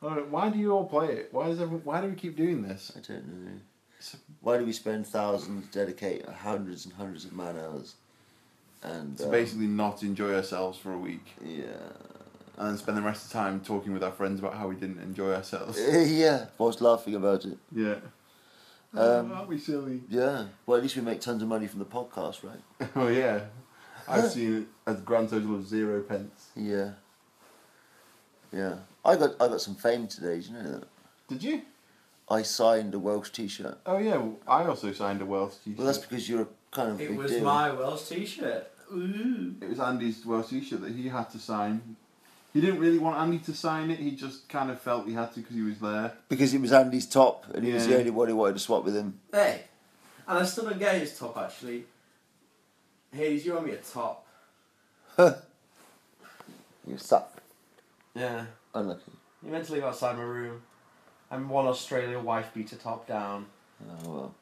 Why do you all play it? Why does everyone, Why do we keep doing this? I don't know. Why do we spend thousands, dedicate hundreds and hundreds of man hours, and To um, basically not enjoy ourselves for a week yeah, and then spend the rest of the time talking with our friends about how we didn't enjoy ourselves. yeah, whilst laughing about it. Yeah. Um, oh, aren't we silly? Yeah. Well, at least we make tons of money from the podcast, right? Oh yeah. I've seen a grand total of zero pence. Yeah. Yeah. I got I got some fame today. Do you know that? Did you? I signed a Welsh T-shirt. Oh yeah. Well, I also signed a Welsh t-shirt. Well, that's because you're a kind of It big was deal. my Welsh t-shirt. Ooh. It was Andy's Welsh t-shirt that he had to sign. He didn't really want Andy to sign it. He just kind of felt he had to because he was there. Because it was Andy's top, and he was the Yeah. only one who wanted to swap with him. Hey, and I still don't get his top actually. Hayes, you owe me a top. You suck. Yeah. Unlucky. You meant to leave outside my room. I'm one Australia wife beater top down. Oh well.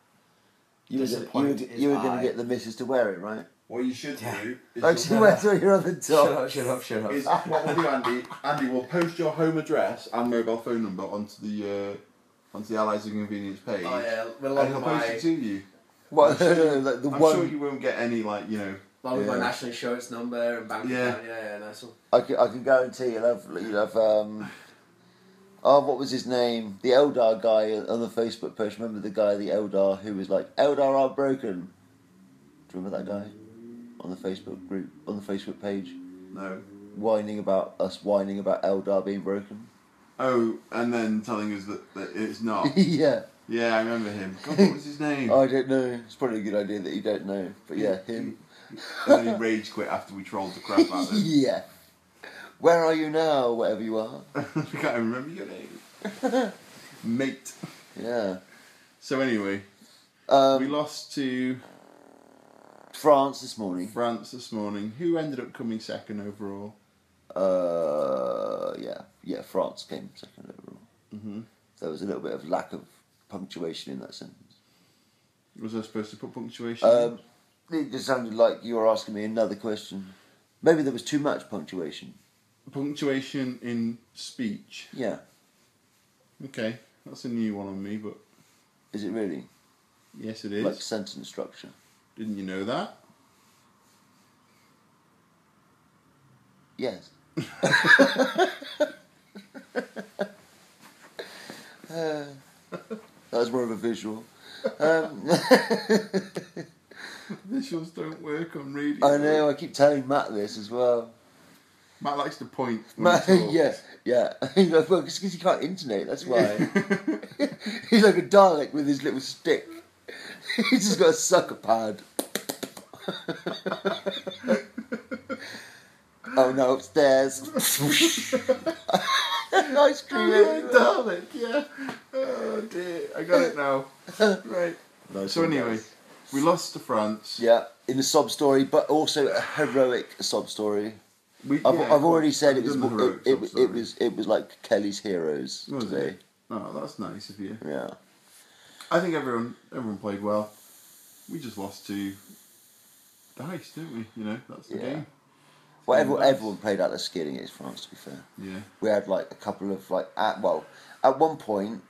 You were, gonna, you were, Disappoint you were going I. to get the missus to wear it, right? What you should do is Oh, she wears all your other Shut top. up, shut up, shut up. is what we'll do, Andy. Andy will post your home address and mobile phone number onto the uh, onto the Allies of Convenience page, Oh yeah, well, and along he'll with post my, it to you. What? I'm sure- like the I'm one. sure you won't get any like you know. along with my Yeah. national insurance number and bank Yeah. account. Yeah, yeah, nice one. I can, I can guarantee you'll have you'll have um oh what was his name the Eldar guy on the Facebook post remember the guy the Eldar who was like Eldar are broken do you remember that guy on the Facebook group on the Facebook page No. whining about us whining about Eldar being broken Oh, and then telling us that, that it's not. yeah yeah, I remember him. God, what was his name? I don't know it's probably a good idea that you don't know but yeah him and then he rage quit after we trolled the crap out of him. yeah where are you now whatever you are I can't remember your name. Mate. yeah So anyway, um, we lost to France this morning France this morning. Who ended up coming second overall? Uh, yeah, yeah. France came second overall. Mhm. There was a little bit of lack of punctuation in that sentence. Was I supposed to put punctuation? Um, it just sounded like you were asking me another question. Maybe there was too much punctuation. punctuation in speech. Yeah. Okay, that's a new one on me, but Is it really? yes, it is. Like sentence structure. Didn't you know that? Yes. Uh, that was more of a visual. Um, Visuals don't work on radio. I know. I keep telling Matt this as well. Matt likes to point. Matt, yeah, yeah. Well, it's because he can't intonate. That's why. He's like a Dalek with his little stick. He's just got a sucker pad. oh no, upstairs. Ice cream. Oh, Dalek, yeah. Oh dear, I got it now. right. Nice So anyway, guys. we lost to France. Yeah, in a sob story, but also a heroic sob story. We, I've, yeah, I've already said it was done the more- heroic it, it, it was it was like Kelly's heroes Was today. it? Oh, that's nice of you. Yeah, I think everyone everyone played well. We just lost to dice, didn't we? You know, that's the Yeah. game. well, everyone, everyone played out their skill against France. To be fair, Yeah. we had like a couple of like at well, at one point,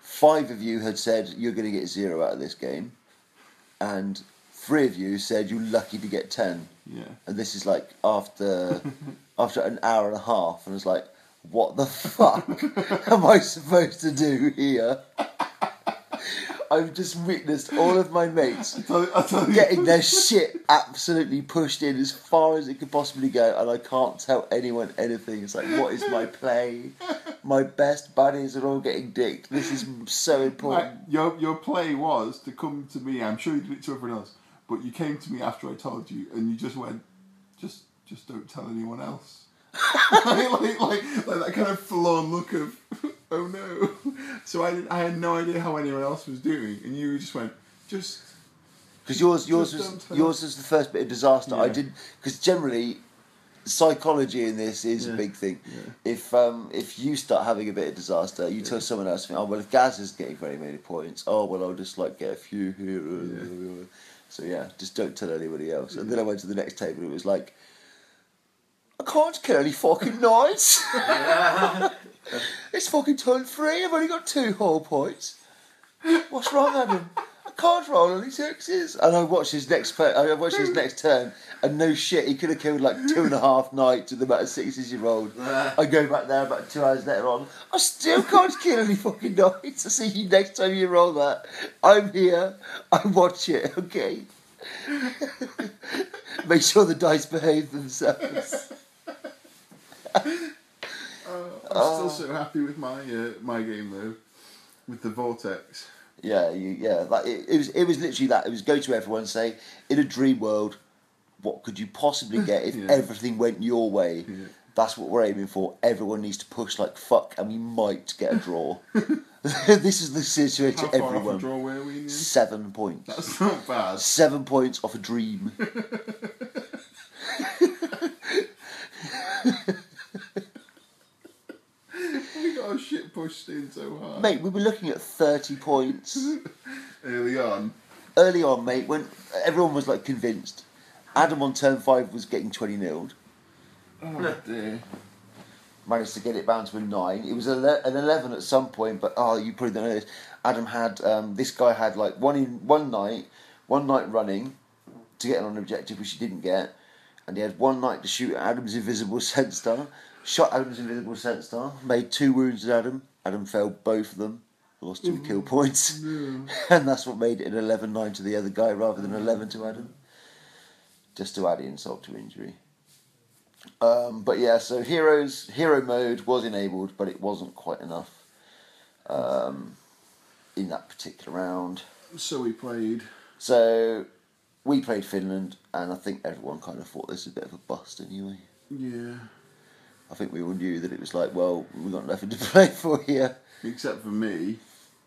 five of you had said you're going to get zero out of this game, and three of you said you're lucky to get ten. Yeah. And this is like after after an hour and a half, and it's like, what the fuck am I supposed to do here? I've just witnessed all of my mates I tell getting their shit absolutely pushed in as far as it could possibly go, and I can't tell anyone anything. It's like, what is my play? My best buddies are all getting dicked. This is so important. Your your play was to come to me. I'm sure you did it to everyone else, but you came to me after I told you, and you just went, just just don't tell anyone else. like, like, like, like that kind of forlorn look of, oh no. So I didn't, I had no idea how anyone else was doing, and you just went, just Because yours, yours Just was yours was the first bit of disaster. I Yeah. did because generally, psychology in this is a big thing. If um if you start having a bit of disaster, you tell someone else, oh well, if Gaz is getting very many points, oh well, I'll just like get a few here. So yeah, just don't tell anybody else. And then I went to the next table. and It was like. I can't kill any fucking knights. it's fucking turn three. I've only got two whole points. What's wrong, Adam? I can't roll any sixes. And I watched his next. pe- I watched his next turn, and no shit, he could have killed like two and a half knights with the amount of sixes he rolled. I go back there about two hours later on. I still can't kill any fucking knights. I see you next time you roll that. I'm here. I watch it. Okay. Make sure the dice behave themselves. I'm still so happy with my uh, my game though, with the vortex. Yeah, you, yeah. Like it, it was, it was literally that. It was go to everyone and say, in a dream world, what could you possibly get if Yeah. everything went your way? Yeah. That's what we're aiming for. Everyone needs to push like fuck, and we might get a draw. this is the situation. How far off Everyone a draw were we? Seven points. That's not bad. Seven points off a dream. We got our shit pushed in so hard. mate, we were looking at thirty points Early on. early on, mate. When everyone was like convinced, Adam on turn five was getting twenty nilled. Oh dear. managed to get it down to a nine. It was an eleven at some point, but oh, you probably don't know this. Adam had um, this guy had like one in one night, one night running to get on an objective which he didn't get, and he had one night to shoot Adam's invisible scent star. Shot Adam's invisible scent star, made two wounds at Adam. Adam failed both of them, lost two kill points, and that's what made it an 11-9 to the other guy rather than eleven to Adam. Just to add insult to injury. Um, but yeah, so heroes hero mode was enabled, but it wasn't quite enough um, in that particular round. So we played. So we played Finland, and I think everyone kind of thought this was a bit of a bust anyway. Yeah. I think we all knew that it was like, well, we've got nothing to play for here. Except for me,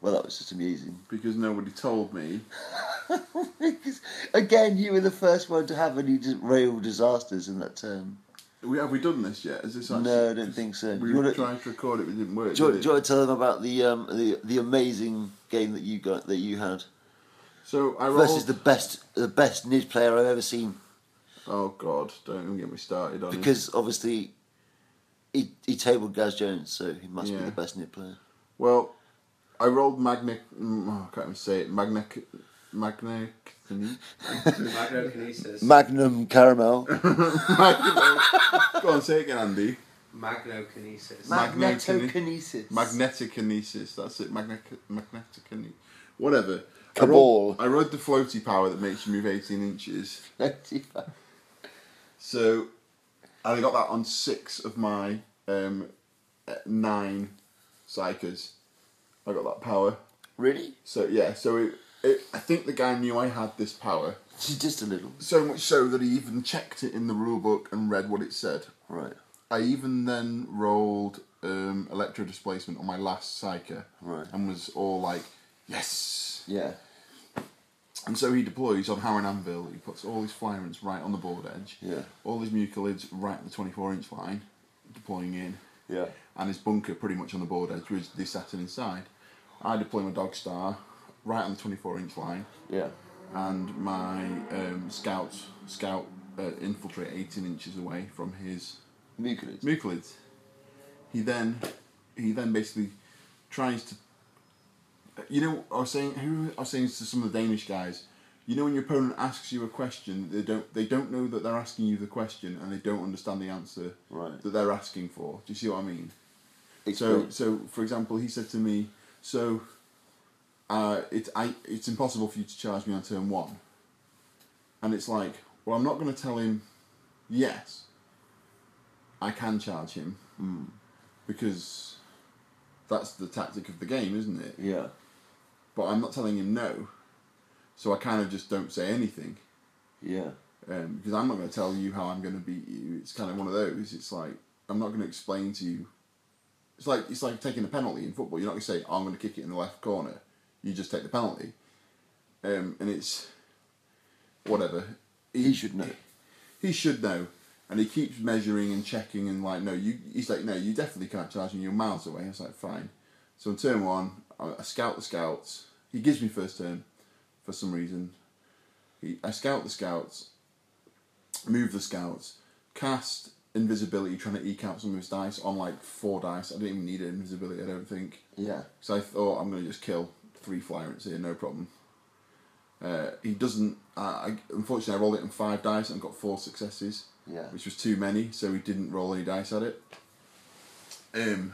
Well, that was just amusing. because nobody told me. Because, Again, you were the first one to have any real disasters in that term. we, have we done this yet? Is this actually, No, I don't think so. We were trying to record it, but it didn't work. Do you, did you want to tell them about the um, the the amazing game that you got that you had So I versus the best the best NID player I've ever seen? Oh God! Don't even get me started on it. Because obviously, he he tabled Gaz Jones, so he must be the best NID player. Well, I rolled Magna. mm, Oh, I can't even say it. Magna. Magna. Magnokinesis. Magnum Caramel. Go on, say it again, Andy. Magnokinesis. Magnetokinesis. Magnetokinesis. That's it. Magnet. Magnetokinesis. Whatever. I Cabal. I rode the floaty power that makes you move 18 inches. So, and I got that on six of my um, uh, nine psykers. I got that power. Really? So yeah, so it, it, I think the guy knew I had this power. Just a little. So much so that he even checked it in the rule book and read what it said. Right. I even then rolled um, electro displacement on my last psyker. Right. And was all like, yes. Yeah. And so he deploys on Harran Anvil. He puts all his flyrants right on the board edge. Yeah. All his mucolids right at the 24 inch line, deploying in. Yeah. And his bunker pretty much on the board edge with the Saturn inside. I deploy my Dog Star right on the 24 inch line. Yeah. And my um, scout scout uh, infiltrate 18 inches away from his Mucolids. mucolids. He then he then basically tries to you know I was saying who I was saying to some of the Danish guys you know when your opponent asks you a question they don't they don't know that they're asking you the question and they don't understand the answer Right. that they're asking for do you see what I mean Explain. so so for example he said to me so uh, it's I it's impossible for you to charge me on turn one and it's like well I'm not going to tell him yes I can charge him because that's the tactic of the game, isn't it? Yeah. But I'm not telling him no, so I kind of just don't say anything Yeah. um, because I'm not going to tell you how I'm going to beat you. It's kind of one of those. It's like I'm not going to explain to you. It's like it's like taking a penalty in football. You're not going to say oh, I'm going to kick it in the left corner. You just take the penalty, um, and it's whatever. He should know. He should know, and he keeps measuring and checking and like no, you. He's like no, you definitely can't charge me. You're miles away. I was like fine. So in turn one, I, scout the scouts. He gives me first turn, for some reason. He, I scout the scouts, move the scouts, cast invisibility, trying to eke out some of his dice on like four dice. I didn't even need invisibility. I don't think. Yeah. So I thought I'm going to just kill three flyrants here, no problem. Uh, he doesn't. I, unfortunately, I rolled it on five dice and got four successes, Yeah. which was too many. So he didn't roll any dice at it. Um,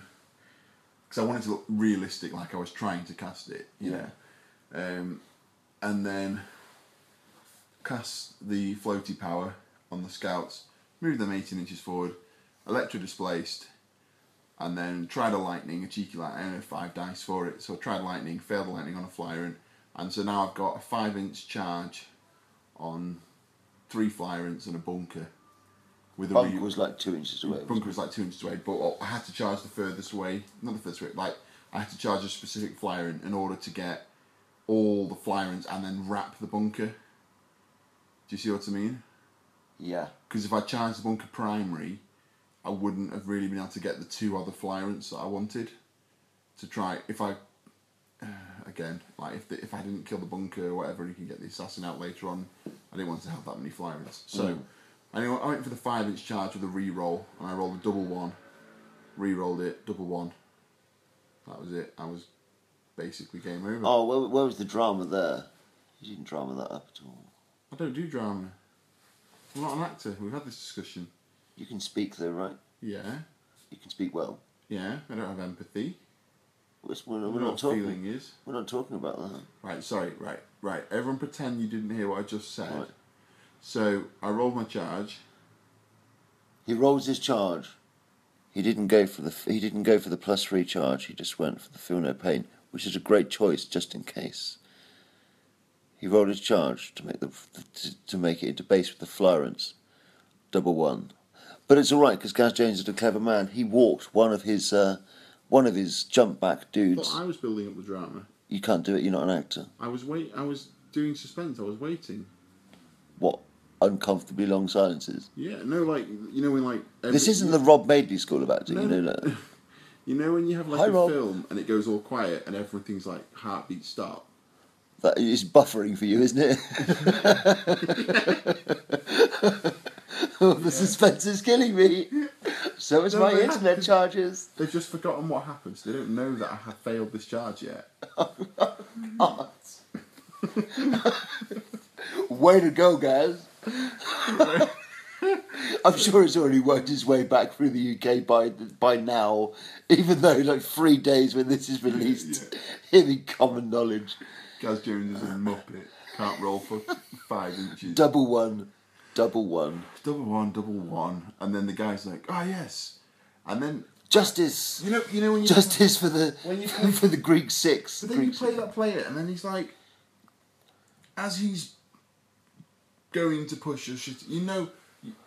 because I wanted to look realistic, like I was trying to cast it. You Yeah. Know? Um, and then cast the floaty power on the scouts, move them 18 inches forward, electro displaced, and then tried a lightning, a cheeky lightning, I had five dice for it. So I tried lightning, failed the lightning on a flyer, and so now I've got a five inch charge on three flyrants and a bunker. With a Bunker re- was like two inches away. Bunker was like two inches away, but I had to charge the furthest away, not the furthest away, like I had to charge a specific flyer in in order to get all the flyrants and then wrap the bunker. Do you see what I mean? Yeah. Because if I charged the bunker primary, I wouldn't have really been able to get the two other flyrants that I wanted to try. If I, uh, again, like if the, if I didn't kill the bunker or whatever, and you can get the assassin out later on, I didn't want to have that many flyrants. So Mm. Anyway, I went for the five inch charge with a re-roll, and I rolled a double one, re-rolled it, double one. That was it. I was basically game over. Oh, where, where was the drama there? You didn't drama that up at all. I don't do drama. I'm not an actor. We've had this discussion. You can speak though, right? Yeah, You can speak well. yeah. I don't have empathy. We're, we're, we're don't not talking. feeling is. We're not talking about that. Right, sorry, right, right. Everyone pretend you didn't hear what I just said. Right. So I rolled my charge. He rolls his charge. He didn't go for the he didn't go for the plus three charge. He just went for the feel no pain, which is a great choice just in case. He rolled his charge to make the to, to make it into base with the Florence, double one, but it's all right because Gaz Jones is a clever man. He walked one of his uh, one of his jump back dudes. But I was building up the drama. You can't do it. You're not an actor. I was wait. I was doing suspense. I was waiting. What? Uncomfortably long silences. Yeah, no, like you know when like This isn't the Rob Madeley school of acting, you know that. You know when you have like Hi, a Rob. film and it goes all quiet and everything's like heartbeat stop. That is buffering for you, isn't it? oh, the suspense is killing me. So is No, my internet have- charges. They've just forgotten what happens. They don't know that I have failed this charge yet. Way to go, guys. I'm sure it's already worked its way back through the UK by by now, even though like three days when this is released, it'll be common knowledge. Gaz Jones is a muppet. Can't roll for five inches. Double one, double one. double one, double one, and then the guy's like, "Oh yes," and then Justice. you know, you know when you Justice for the When you play- for the Greek six. But then you Greek play that player, and then he's like, as he's going to push a shit, you know,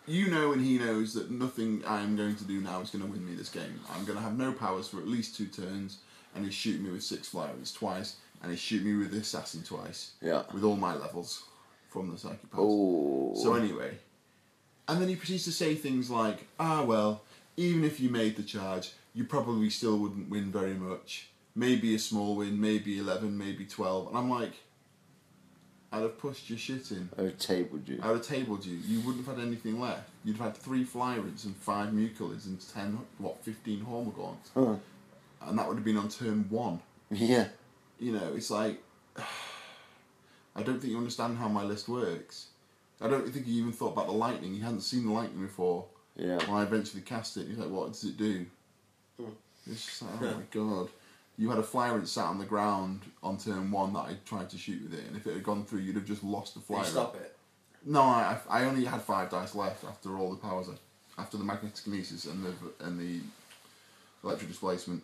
you know, and he knows that nothing I am going to do now is going to win me this game. I'm going to have no powers for at least two turns, and he's shooting me with six flyers twice, and he's shooting me with the assassin twice. Yeah. With all my levels from the psychic powers. Oh. So anyway, and then he proceeds to say things like, "Ah, well, even if you made the charge, you probably still wouldn't win very much. Maybe a small win, maybe eleven, maybe 12. And I'm like, I'd have pushed your shit in. I would have tabled you. I'd have tabled you. You wouldn't have had anything left. You'd have had three Flyrids and five Mucolids and ten, what, fifteen Hormagaunts. Huh. And that would have been on turn one. Yeah. You know, it's like, I don't think you understand how my list works. I don't think he even thought about the lightning. He hadn't seen the lightning before. Yeah. When I eventually cast it, he's like, "What does it do?" Hmm. It's just like, oh my god! You had a flyer that sat on the ground on turn one that I tried to shoot with it, and if it had gone through, you'd have just lost the Did flyer. you stop it? No, I, I only had five dice left after all the powers, I- after the magnetic and the and the electric displacement,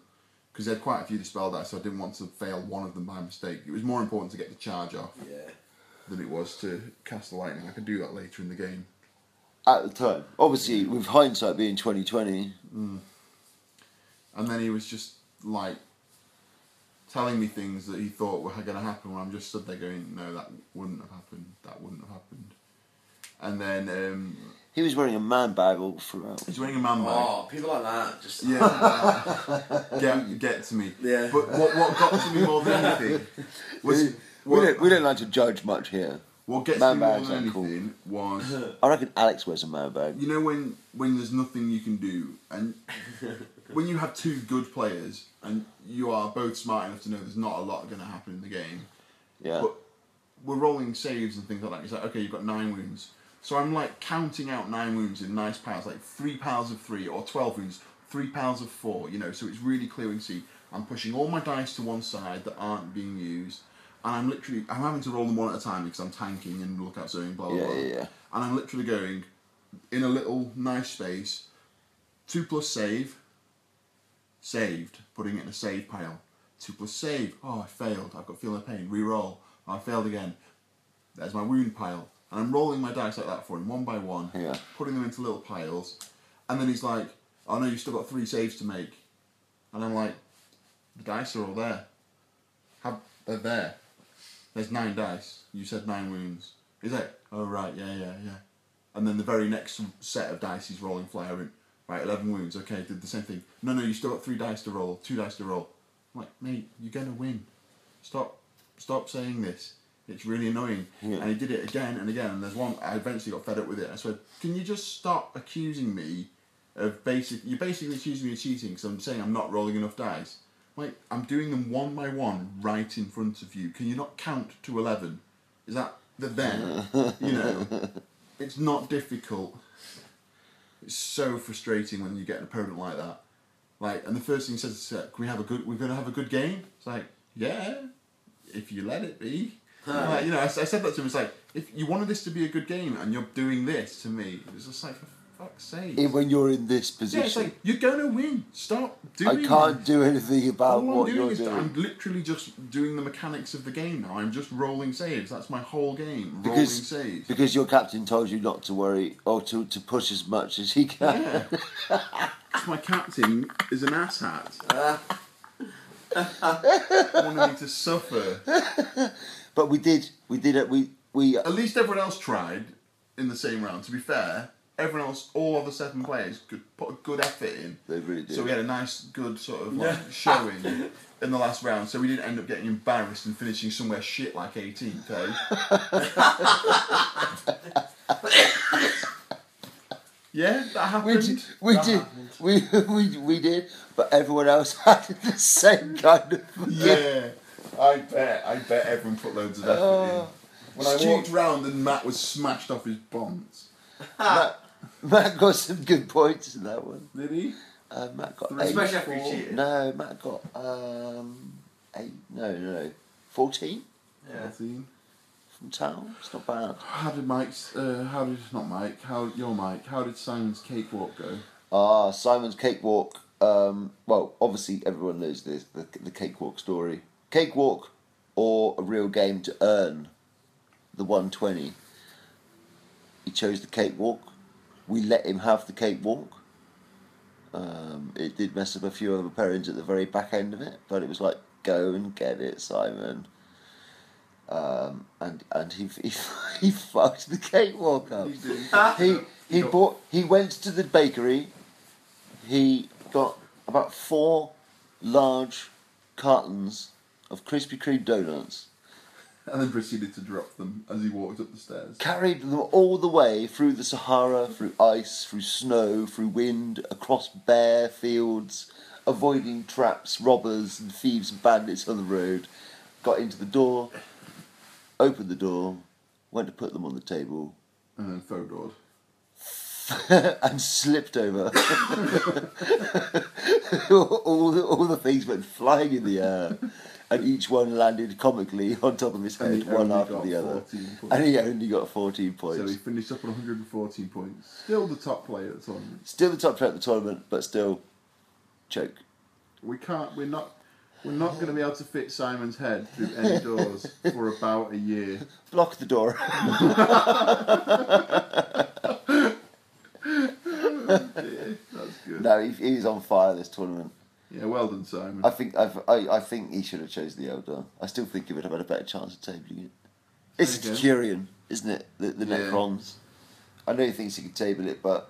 because they had quite a few dispel dice, so I didn't want to fail one of them by mistake. It was more important to get the charge off Yeah. than it was to cast the lightning. I could do that later in the game. At the time, obviously, with hindsight being twenty twenty, mm. And then he was just like telling me things that he thought were going to happen. When I'm just stood there going, "No, that wouldn't have happened. That wouldn't have happened." And then um, he was wearing a man bag all throughout. he's wearing a man bag. Oh, people like that just. Yeah, get get to me. Yeah. But what what got to me more than anything was We, we don't we don't like to judge much here. what gets Man me more than aren't cool. anything was I reckon Alex wears a man bag. you know when when there's nothing you can do and when you have two good players and you are both smart enough to know there's not a lot going to happen in the game Yeah. but we're rolling saves and things like that it's like okay you've got nine wounds so i'm like counting out nine wounds in nice piles like three piles of three or 12 wounds three piles of four you know so it's really clear and see i'm pushing all my dice to one side that aren't being used and i'm literally i'm having to roll them one at a time because i'm tanking and lookout zoning blah blah Yeah, blah yeah, yeah. and i'm literally going in a little nice space two plus save saved putting it in a save pile. Two plus save. Oh i failed. I've got feel no pain. Re-roll. Oh, i failed again. There's my wound pile. And i'm rolling my dice like that for him one by one Yeah. putting them into little piles. And then he's like oh no you've still got three saves to make. And i'm like the dice are all there. Have, they're there. There's nine dice. You said nine wounds. He's like oh right. Yeah yeah yeah. And then the very next set of dice he's rolling in. Right, 11 wounds, okay, did the same thing. No, no, you still got three dice to roll, two dice to roll. I'm like, mate, you're going to win. Stop, stop saying this. It's really annoying. Yeah. And he did it again and again, and there's one, I eventually got fed up with it. I said, can you just stop accusing me of basic, you're basically accusing me of cheating because I'm saying I'm not rolling enough dice. Like, I'm doing them one by one right in front of you. Can you not count to 11? Is that the then? you know, it's not difficult. It's so frustrating when you get an opponent like that. Like, and the first thing he says is, uh, "Can we have a good? We're going to have a good game." It's like, yeah, if you let it be. Like, you know, I, I said that to him. It's like, if you wanted this to be a good game and you're doing this to me, it's just like, for fuck's sake. When you're in this yeah, position, it's like you're going to win. Stop doing I can't do anything about All I'm doing you're is doing. I'm literally just doing the mechanics of the game now. I'm just rolling saves. That's my whole game. rolling because saves. because your captain told you not to worry or to, to push as much as he can. Yeah. my captain is an asshat. Wanted me to suffer. but we did we did it we we At least everyone else tried. in the same round. To be fair, everyone else, all other seven players, could put a good effort in. They really did. So we had a nice, good sort of like showing in the last round. So we didn't end up getting embarrassed and finishing somewhere shit like 18th. Eh? yeah, that We happened. did, we That did, happened. we, we, we did, but everyone else had the same kind of. Yeah, I bet. I bet everyone put loads of effort Oh. in. When I walked round and Matt was smashed off his bonds. Matt, Matt got some good points in that one. Did he? Uh, Matt got Three. eight. Especially after he cheated. No, Matt got um, eight. No, no, no, fourteen Yeah. Fourteen. from town. It's not bad. How did Mike's? Uh, how did not Mike? How your Mike? How did Simon's cakewalk go? Ah, Simon's cakewalk. Um, well, obviously everyone knows this the, the cakewalk story. Cakewalk, or a real game to earn the one twenty. He chose the cakewalk. We let him have the cakewalk. Um, it did mess up a few other pairings at the very back end of it, but it was like, go and get it, Simon. Um, and and he he, he fucked the cakewalk up. He. He bought he went to the bakery. He got about four large cartons of Krispy Kreme donuts. And then proceeded to drop them as he walked up the stairs. Carried them all the way through the Sahara, through ice, through snow, through wind, across bare fields, avoiding traps, robbers, and thieves and bandits on the road. Got into the door, opened the door, went to put them on the table, And then photoed. and slipped over. all, the, all the things went flying in the air, and each one landed comically on top of his head, he one after the other. And he only got 14 points. So he finished up on 114 points. Still the top player at the tournament. Still the top player at the tournament, but still choke. We can't. We're not. We're not going to be able to fit Simon's head through any doors for about a year. Block the door. Oh, That's good. no, he, he's on fire this tournament. Yeah, well done, Simon. I think I've, I I think he should have chosen the Eldar. I still think he would have had a better chance of tabling it. It's a. Turian, isn't it? The, the Yeah. Necrons. I know he thinks he could table it, but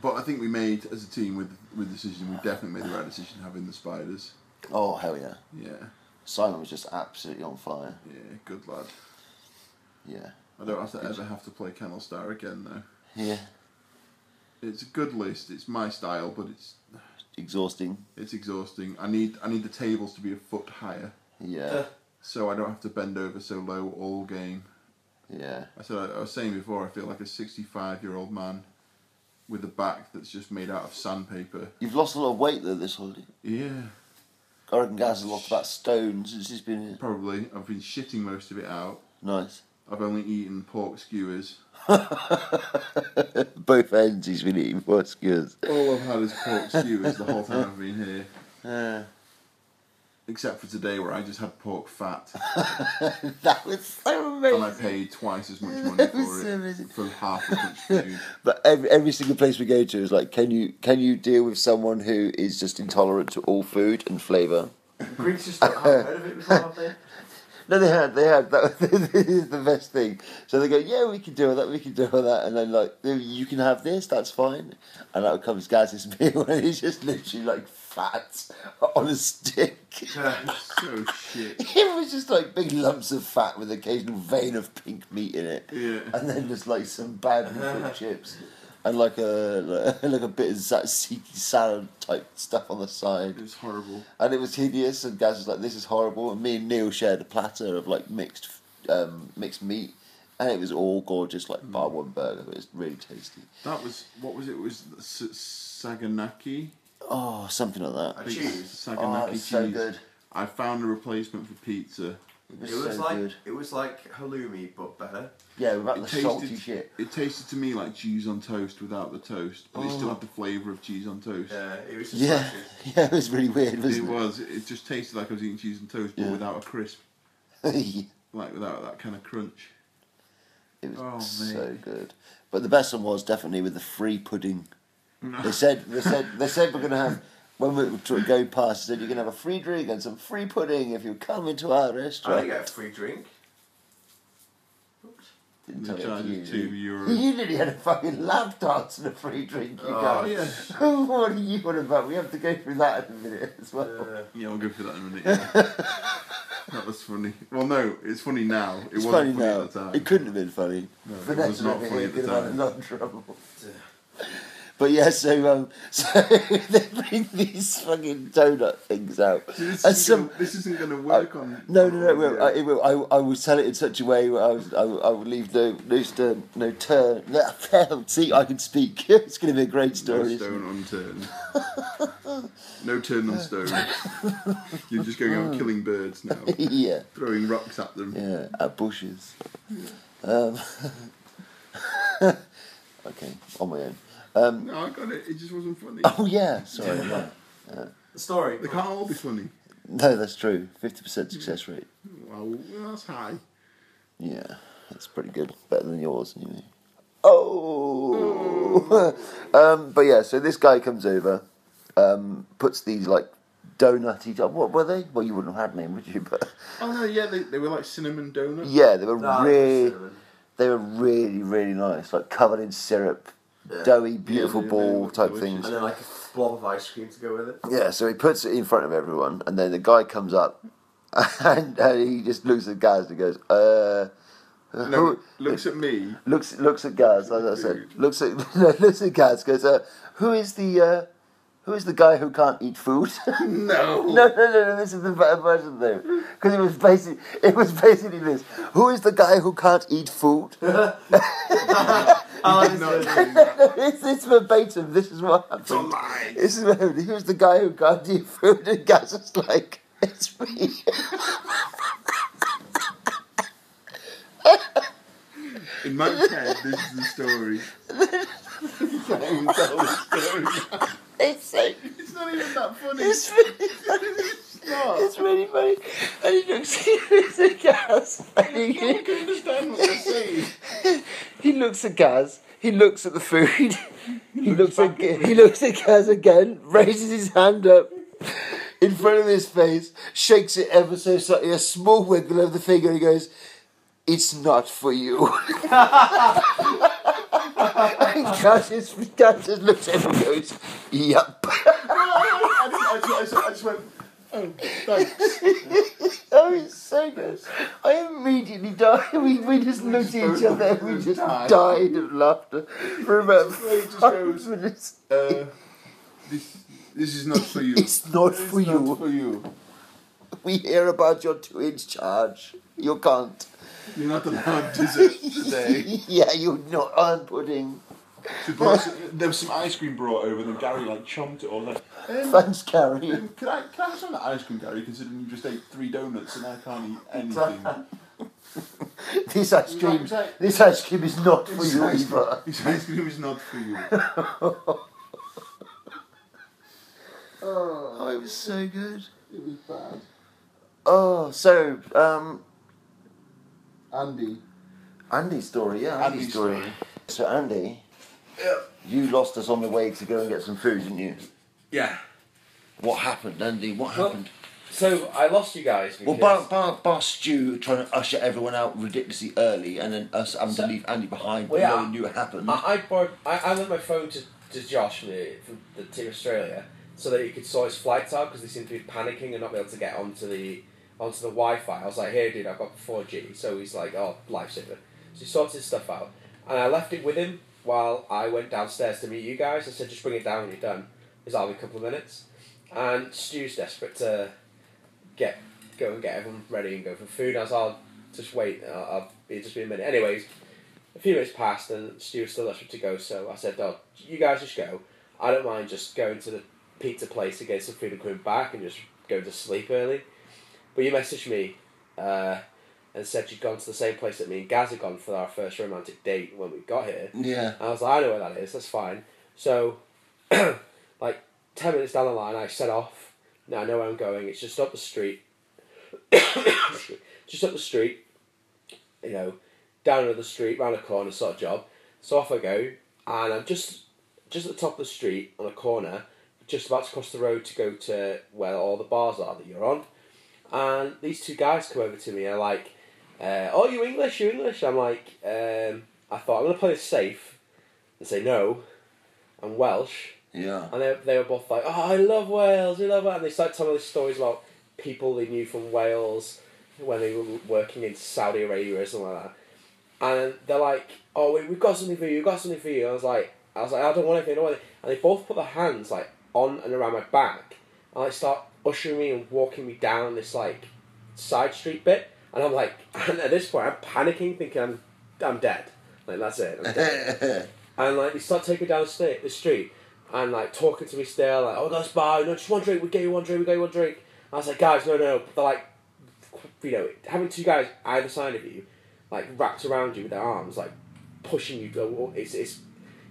But I think we made, as a team, with with the decision, we definitely made the right decision having the spiders. oh hell yeah! Yeah, Simon was just absolutely on fire. yeah, good lad. Yeah, I don't have to ever have to play Kennel Star again though. yeah, It's a good list. It's my style, but it's exhausting. it's exhausting. I need I need the tables to be a foot higher, Yeah, uh. so I don't have to bend over so low all game. yeah. I said I, I was saying before. I feel like a sixty-five-year-old man with a back that's just made out of sandpaper. You've lost a lot of weight though this holiday. Yeah, I reckon Gaz has lost about stone since he's been here. probably. I've been shitting most of it out. Nice. I've only eaten pork skewers. Both ends he's been eating pork skewers. All I've had is pork skewers the whole time I've been here. Uh, Except for today where I just had pork fat. that was so amazing. And I paid twice as much money That was for so it. amazing. For half as much food. But every, every single place we go to is like, can you can you deal with someone who is just intolerant to all food and flavour? Greeks just haven't heard of it before, have they? No, they had, they had. That this is the best thing. So they go, yeah, we can do all that, we can do all that, and then like, you can have this, that's fine. And out comes Gaz's meal, and he's just literally like fat on a stick. so shit. It was just like big lumps of fat with occasional vein of pink meat in it, Yeah. and then just like some bad chips, and like a like, like a bit of tzatziki salad type stuff on the side. It was horrible. And it was hideous, and Gaz was like, "This is horrible." And me and Neil shared a platter of like mixed, um, mixed meat, and it was all gorgeous, like bar one burger. It was really tasty. That was, what was it? It was S- Saganaki? Oh, something like that. A I think cheese. it's Oh, Saganaki it was so cheese. good. I found a replacement for pizza. It was, It was so like good. it was like halloumi but better. Yeah, without It the salty tasted, shit. it tasted to me like cheese on toast without the toast, but it still Oh. had the flavour of cheese on toast. Yeah, it was just Yeah, slushy. yeah, it was really weird, It wasn't it? was. It just tasted like I was eating cheese on toast, but Yeah. without a crisp, it like without that kind of crunch. It was Oh, so mate. good. But the best one was definitely with the free pudding. They said they said they said we're gonna have when we were tr- going past. They said you can have a free drink and some free pudding if you come into our restaurant. I restaurant. get a free drink. Oops. Didn't They tell charge it you. two euros. You nearly had a fucking lap dance and a free drink, you Oh, guys. yes. what are you on about? We have to go through that in a minute as well. Yeah, I'll go for that in a minute. Yeah. that was funny. Well, no, it's funny now. It It's wasn't funny now. at the time. It couldn't have been funny. No, it was not funny at the could have had a time. lot of trouble. But yeah, so um, so they bring these fucking donut things out, This and isn't, some gonna, this isn't going to work on. no, no, no. on Well, audio. I, it will, I, I will tell it in such a way where I, was, I, will- I will leave no, no stone, no turn. See, I can speak. it's going to be a great story. no stone unturned. no turn on stone. You're just going out killing birds now, yeah, throwing rocks at them. yeah, at bushes. Um, okay, on my own. Um, No, I got it. It just wasn't funny. oh yeah, sorry. Yeah. The story. They can't all be funny. No, that's true. Fifty percent success rate. Well, that's high. Yeah, that's pretty good. Better than yours, anyway. Oh, um, but yeah. So this guy comes over, um, puts these like donutty. What were they? Well, you wouldn't have had them, would you? But Oh no, yeah, they, they were like cinnamon donuts. yeah, they were Nah, really, they were really, really nice. Like covered in syrup, Yeah. doughy, beautiful they- they ball look type things. And then like a blob of ice cream to go with it. Yeah, so he puts it in front of everyone, and then the guy comes up, and, and he just looks at Gaz and goes, uh. No, who- looks at me. looks looks at Gaz, like I said, looks at no, looks at Gaz, goes, uh, "Who is the uh, who is the guy who can't eat food?" No. no, no, no, no. This is the better version though, because it was basically it was basically this: Who is the guy who can't eat food? Oh, Did not do it's, it's verbatim. This is what It's a happened. lie. This is what happened. Who's the guy who can't eat food? And Gaz is like, "It's me." In my head, this is the story. It's so It's not even that funny. It's really funny. It's really funny. And he looks, he looks at Gaz. And I he, don't understand what they're saying. he looks at Gaz. He looks at the food. He looks at he looks at Gaz again. Raises his hand up in front of his face. Shakes it ever so slightly. A small wiggle of the finger. He goes, "It's not for you." and Gaz just, just looks at him and goes, "Yup." I, didn't, I, just, I just went, oh, thanks. Oh, it's so good. I immediately died. We, we just looked at each other and we just died. died of laughter for about just five goes, minutes. Uh, this, this is not for you. It's not It's for not you. for you. We hear about your two inch charge. You can't. You're not allowed dessert today. yeah, you're not on pudding. She brought some- there was some ice cream brought over, and then Gary like chomped it all. Like, Um, Thanks, Carrie. um, can I can I have some of that ice cream, Gary? Considering you just ate three donuts and I can't eat anything. This ice Is cream, that- this ice cream is not for This you ice, either. this ice cream is not for you. Oh, it was so good. It was bad. Oh, so um, Andy. Andy's story, yeah, Andy's, Andy's story. story. So Andy, you lost us on the way to go and get some food, didn't you? Yeah. What happened, Andy? What Well, happened? So I lost you guys Well, bar, bar, bar Stu trying to usher everyone out ridiculously early, and then us having to leave Andy behind, Well, no yeah. one knew it happened. I, I borrowed. I, I lent my phone to, to Josh from the, from the Team Australia so that he could sort his flights out because they seemed to be panicking and not be able to get onto the onto the Wi-Fi. I was like, "Here, dude, I've got 4G." So he's like, "Oh, lifesaver." So he sorted his stuff out, and I left it with him while I went downstairs to meet you guys. I said, "Just bring it down when you're done." Because I'll a couple of minutes. And Stu's desperate to get go and get everyone ready and go for food. I was, "I'll oh, just wait. I'll, I'll be just be a minute." Anyways, a few minutes passed and Stu was still desperate to go, so I said, Oh, you guys just go. I don't mind just going to the pizza place to get some food and coming back and just going to sleep early. But you messaged me uh, and said you'd gone to the same place that me and Gaz had gone for our first romantic date when we got here. yeah. I was like, I know where that is, that's fine. So, like, 10 minutes down the line, I set off. Now I know where I'm going, it's just up the street. just up the street, you know, down another street, round a corner sort of job. So off I go, and I'm just just at the top of the street on a corner, just about to cross the road to go to where all the bars are that you're on. And these two guys come over to me and are like, uh, "Oh, you English? You English?" I'm like, um, I thought I'm gonna play this safe and say no, I'm Welsh. Yeah. And they, they were both like, "Oh, I love Wales. We love it." And they started telling me stories about people they knew from Wales when they were working in Saudi Arabia or something like that. And they're like, "Oh, we, we've got something for you. We've got something for you." And I was like, "I was like, I don't want anything. I don't want anything." And they both put their hands like on and around my back, and I start ushering me and walking me down this like side street bit. And I'm like, and at this point, I'm panicking, thinking I'm, I'm dead. Like that's it. I'm dead. and like they start taking me down the street, the street, and like talking to me still, like, oh, that's bar, no, just one drink, we get you one drink, we get you one drink. I was like, guys, no, no, they're like, you know, having two guys either side of you, like wrapped around you with their arms, like pushing you. to- It's, it's,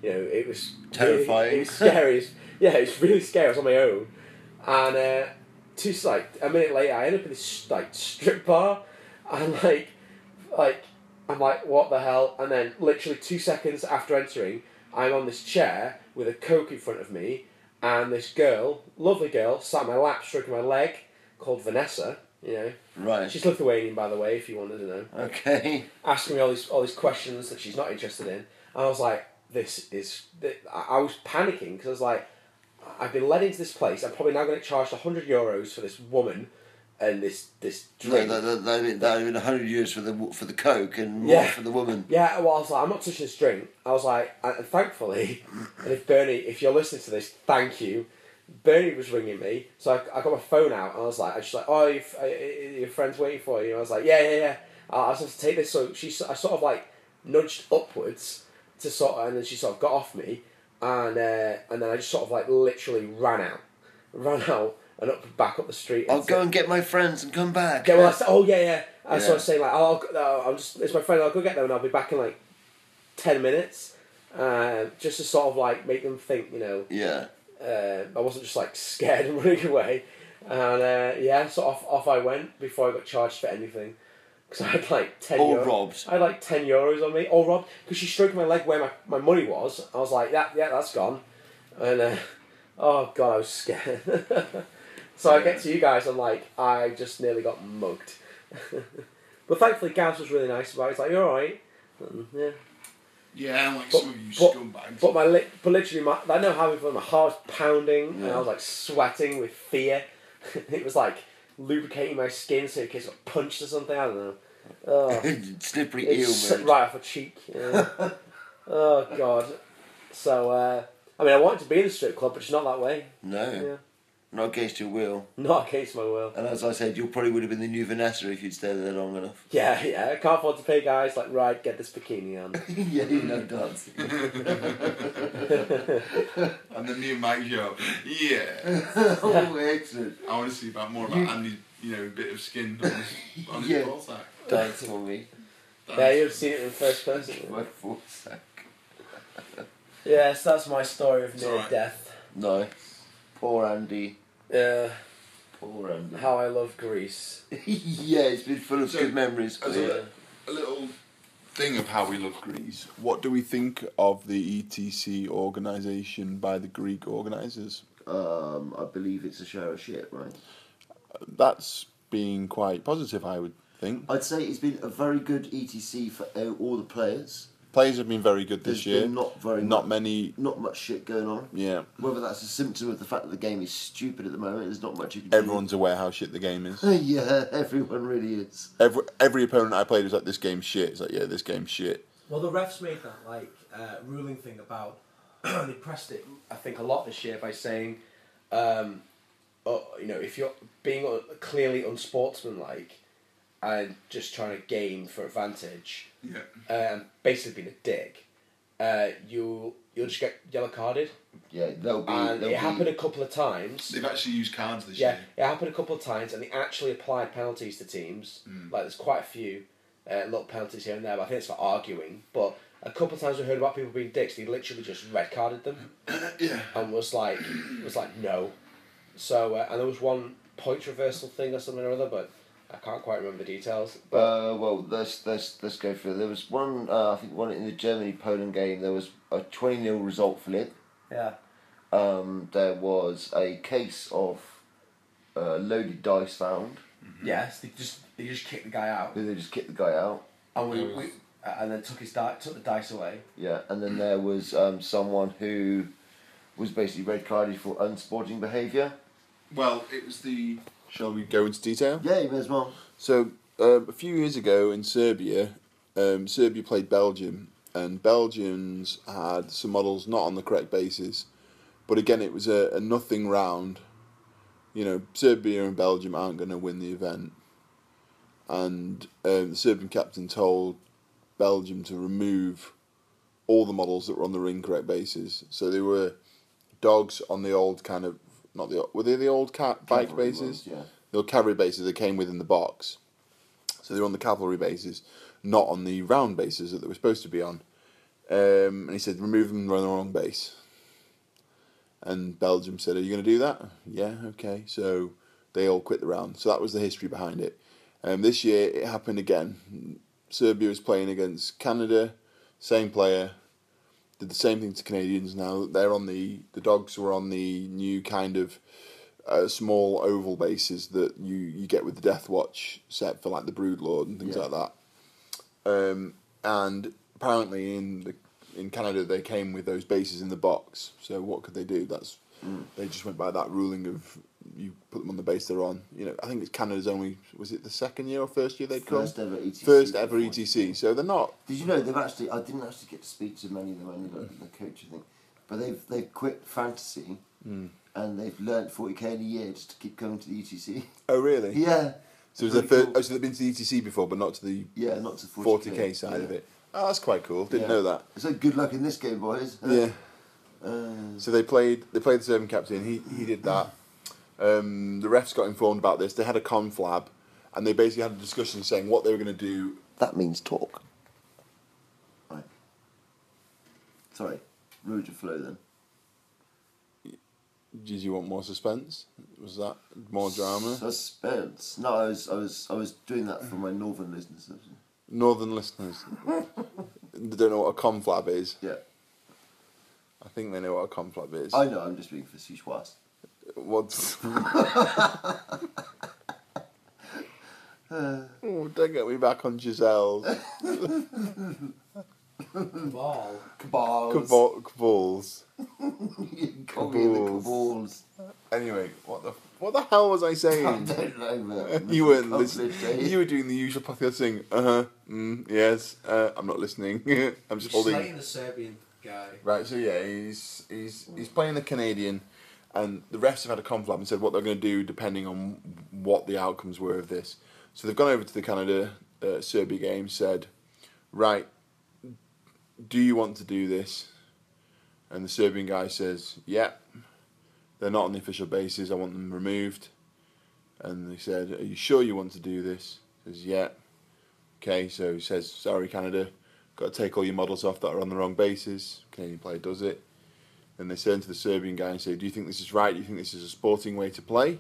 you know, it was Terrifying. It was scary. Yeah, it's really scary. I was on my own, and uh, just like a minute later, I end up in this like strip bar, and like, like I'm like, what the hell? And then literally two seconds after entering, I'm on this chair with a coke in front of me, and this girl, lovely girl, sat on my lap, stroking my leg, called Vanessa. You know, Right. She's Lithuanian, by the way, if you wanted to know. Okay. Asking me all these all these questions that she's not interested in, and I was like, this is. I was panicking because I was like, I've been led into this place. I'm probably now going to get charged hundred euros for this woman, and this this drink. that, that, that would been hundred euros for the for the coke and more Yeah. for the woman. Yeah, well, I was like, I'm not touching this drink. I was like, and thankfully, and if Bernie, if you're listening to this, thank you. Bernie was ringing me, so I, I got my phone out and I was like, I just like, oh, your, uh, your friend's waiting for you. And I was like, yeah, yeah, yeah. I was supposed to take this, so she, I sort of like nudged upwards to sort of, and then she sort of got off me, and uh, and then I just sort of like literally ran out, ran out and up back up the street. I'll go and get my friends and come back. yeah, well, I said, oh yeah, yeah. I Yeah. sort of saying like, oh, I'll, I'm just, it's my friend. I'll go get them, and I'll be back in like ten minutes, uh, just to sort of like make them think, you know, Yeah. uh, I wasn't just like scared and running away. And uh, yeah, so off off I went before I got charged for anything. Because I had like 10 Or euros. robbed. I had like 10 euros on me. Or robbed. Because she stroked my leg where my, my money was. I was like, yeah, yeah, that's gone. And uh, oh god, I was scared. so I get to you guys, and like, I just nearly got mugged. but thankfully, Gaz was really nice about it. He's like, you're alright. And, Yeah. Yeah, like But- some of you but- scumbags. But my li- but literally, my, I know how fun. My heart was pounding, and I was like sweating with fear. it was like lubricating my skin so in case I got punched or something. I don't know. Oh, Slippery it's eel s- right off a cheek. Yeah. oh god. So uh, I mean, I wanted to be in the strip club, but it's not that way. No. Yeah. Not against your will. Not against my will. And as I said, you probably would have been the new Vanessa if you'd stayed there long enough. Yeah, yeah. I can't afford to pay guys like right. Get this bikini on. yeah, you know dancing. and then me and Mike go, yeah. oh, excellent. I want to see about more about Andy's, you know, a bit of skin on his, on his Yeah. ball sack. Dance for me. yeah, you've seen it in first person. My full sack. Yes, that's my story of near alright. death. Nice. Poor Andy. Yeah. Poor Andy. How I love Greece. yeah, it's been full of So, good memories. As a, a little thing of how we love Greece, what do we think of the ETC organisation by the Greek organisers? Um, I believe it's a show of shit, right? That's being quite positive, I would think. I'd say it's been a very good ETC for uh, all the players. Players have been very good this There's year. been not very Not much, many. not much shit going on. Yeah. Whether that's a symptom of the fact that the game is stupid at the moment, there's not much you can do. Everyone's aware how shit the game is. yeah, everyone really is. Every every opponent I played was like, "This game's shit." It's like, "Yeah, this game's shit." Well, the refs made that like uh, ruling thing about they pressed it. I think a lot this year by saying, um, oh, you know, if you're being clearly unsportsmanlike and just trying to game for advantage, Yeah. um, basically being a dick, uh, you you'll just get yellow carded. Yeah, they'll be. And they'll it be, happened a couple of times. They've actually used cards this Yeah, year. Yeah, it happened a couple of times, and they actually applied penalties to teams. Mm. Like there's quite a few uh, little penalties here and there, but I think it's for arguing. But a couple of times we heard about people being dicks. They literally just red carded them yeah. and was like, was like no. So uh, and there was one point reversal thing or something or other, but I can't quite remember the details. But Uh, well, let's let's let's go through. There was one. Uh, I think one in the Germany Poland game. There was a twenty 0 result for flip. yeah, Um, there was a case of uh, loaded dice found. yes, they just He just kicked the guy out, They just kicked the guy out. and we, we and then took his di- took the dice away. Yeah, and then there was um, someone who was basically red carded for unsporting behaviour. Well, it was the. Shall we go into detail? Yeah, you may as well. So um, a few years ago in Serbia, um, Serbia played Belgium, and Belgians had some models not on the correct basis, but again it was a, a nothing round. You know, Serbia and Belgium aren't going to win the event, and um, the Serbian captain told Belgium to remove all the models that were on the incorrect bases. So they were dogs on the old kind of not the were they the old cat bike Cavalry bases? ones, yeah. The old cavalry bases that came within the box. So they were on the cavalry bases, not on the round bases that they were supposed to be on. Um, and he said, remove them, they're the wrong base. And Belgium said, Are you going to do that? Yeah, okay. So they all quit the round. So that was the history behind it. Um, this year it happened again. Serbia was playing against Canada, same player, did the same thing to Canadians. Now they're on the the dogs were on the new kind of uh, small oval bases that you, you get with the Deathwatch set for like the Brood Lord and things Yeah. like that. Um, and apparently in the in Canada they came with those bases in the box. So what could they do? That's they just went by that ruling of you put them on the base they're on. You know, I think it's Canada's only was it the second year or first year they'd First come? ever ETC First ever before. ETC. So they're not Did you know they've actually? I didn't actually get to speak to many of them, only the, the coaching thing, but they've they've quit fantasy Hmm. and they've learnt forty k in a year just to keep coming to the ETC. Oh really? Yeah. So was their first, cool. oh, so they've been to the ETC before, but not to the Yeah, not to 40K, forty k side of it. Oh, that's quite cool. Didn't Yeah. know that. So good luck in this game, boys. Yeah. Uh, So they played. They played the Serbian captain. He he did that. Um, the refs got informed about this. They had a conflab, and they basically had a discussion saying what they were going to do. that means talk. Right. Sorry, rude flow then. Did you want more suspense? Was that more drama? Suspense. No, I was I was I was doing that for my northern listeners. Northern listeners they don't know what a conflab is. Yeah. I think they know what a conflab is. I know. I'm just being facetious. What's? oh, don't get me back on Giselle's. Ball. Cabals. Cabal- Cabals. Call Cabals. cabals. Anyway, what the what the hell was I saying? I don't know, you weren't listening. You were doing the usual pathos thing. Uh huh. Mm, yes. Uh, I'm not listening. I'm just He's holding. slaying the Serbian guy. Right. So yeah, he's he's he's playing the Canadian, and the refs have had a conflab and said what they're going to do depending on what the outcomes were of this. So they've gone over to the Canada uh, Serbia game, said, right, do you want to do this? And the Serbian guy says, yep. They're not on the official basis. I want them removed. And they said, are you sure you want to do this? He says, yeah. Okay, so he says, sorry, Canada, got to take all your models off that are on the wrong bases. Canadian player does it. Then they turn to the Serbian guy and say, do you think this is right? Do you think this is a sporting way to play?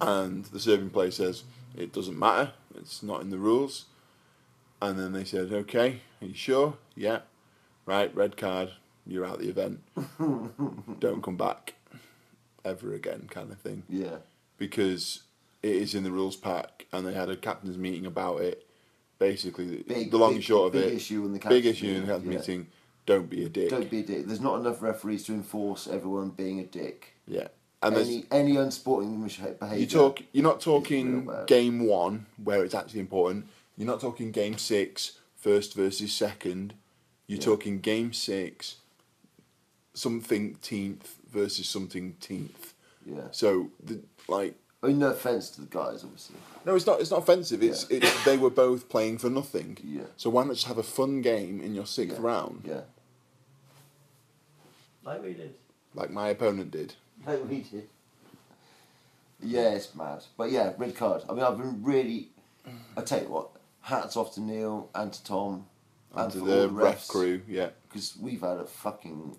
And the Serbian player says, it doesn't matter. It's not in the rules. And then they said, okay, are you sure? Yeah. Right, red card, you're out the event. Don't come back ever again, kind of thing. Yeah. Because it is in the rules pack, and they had a captain's meeting about it. Basically, the- Big- the long big- and short of big it, issue in the big issue in the meeting, captain's yeah. Don't be a dick. Don't be a dick. There's not enough referees to enforce everyone being a dick. Yeah, and any any unsporting behaviour. you talk. You're not talking game one where it's actually important. You're not talking game six, first versus second. You're Yeah. talking game six, something teenth versus something teenth. Yeah. So the like. I mean, no offence to the guys, obviously. No, it's not. It's not offensive. It's it's they were both playing for nothing. Yeah. So why not just have a fun game in your sixth round, Yeah. Like we did. like my opponent did? Like we did. Yeah, it's mad. But yeah, red card. I mean, I've been really. I tell you what, hats off to Neil and to Tom And to for the all ref refs, crew, yeah. Because we've had a fucking.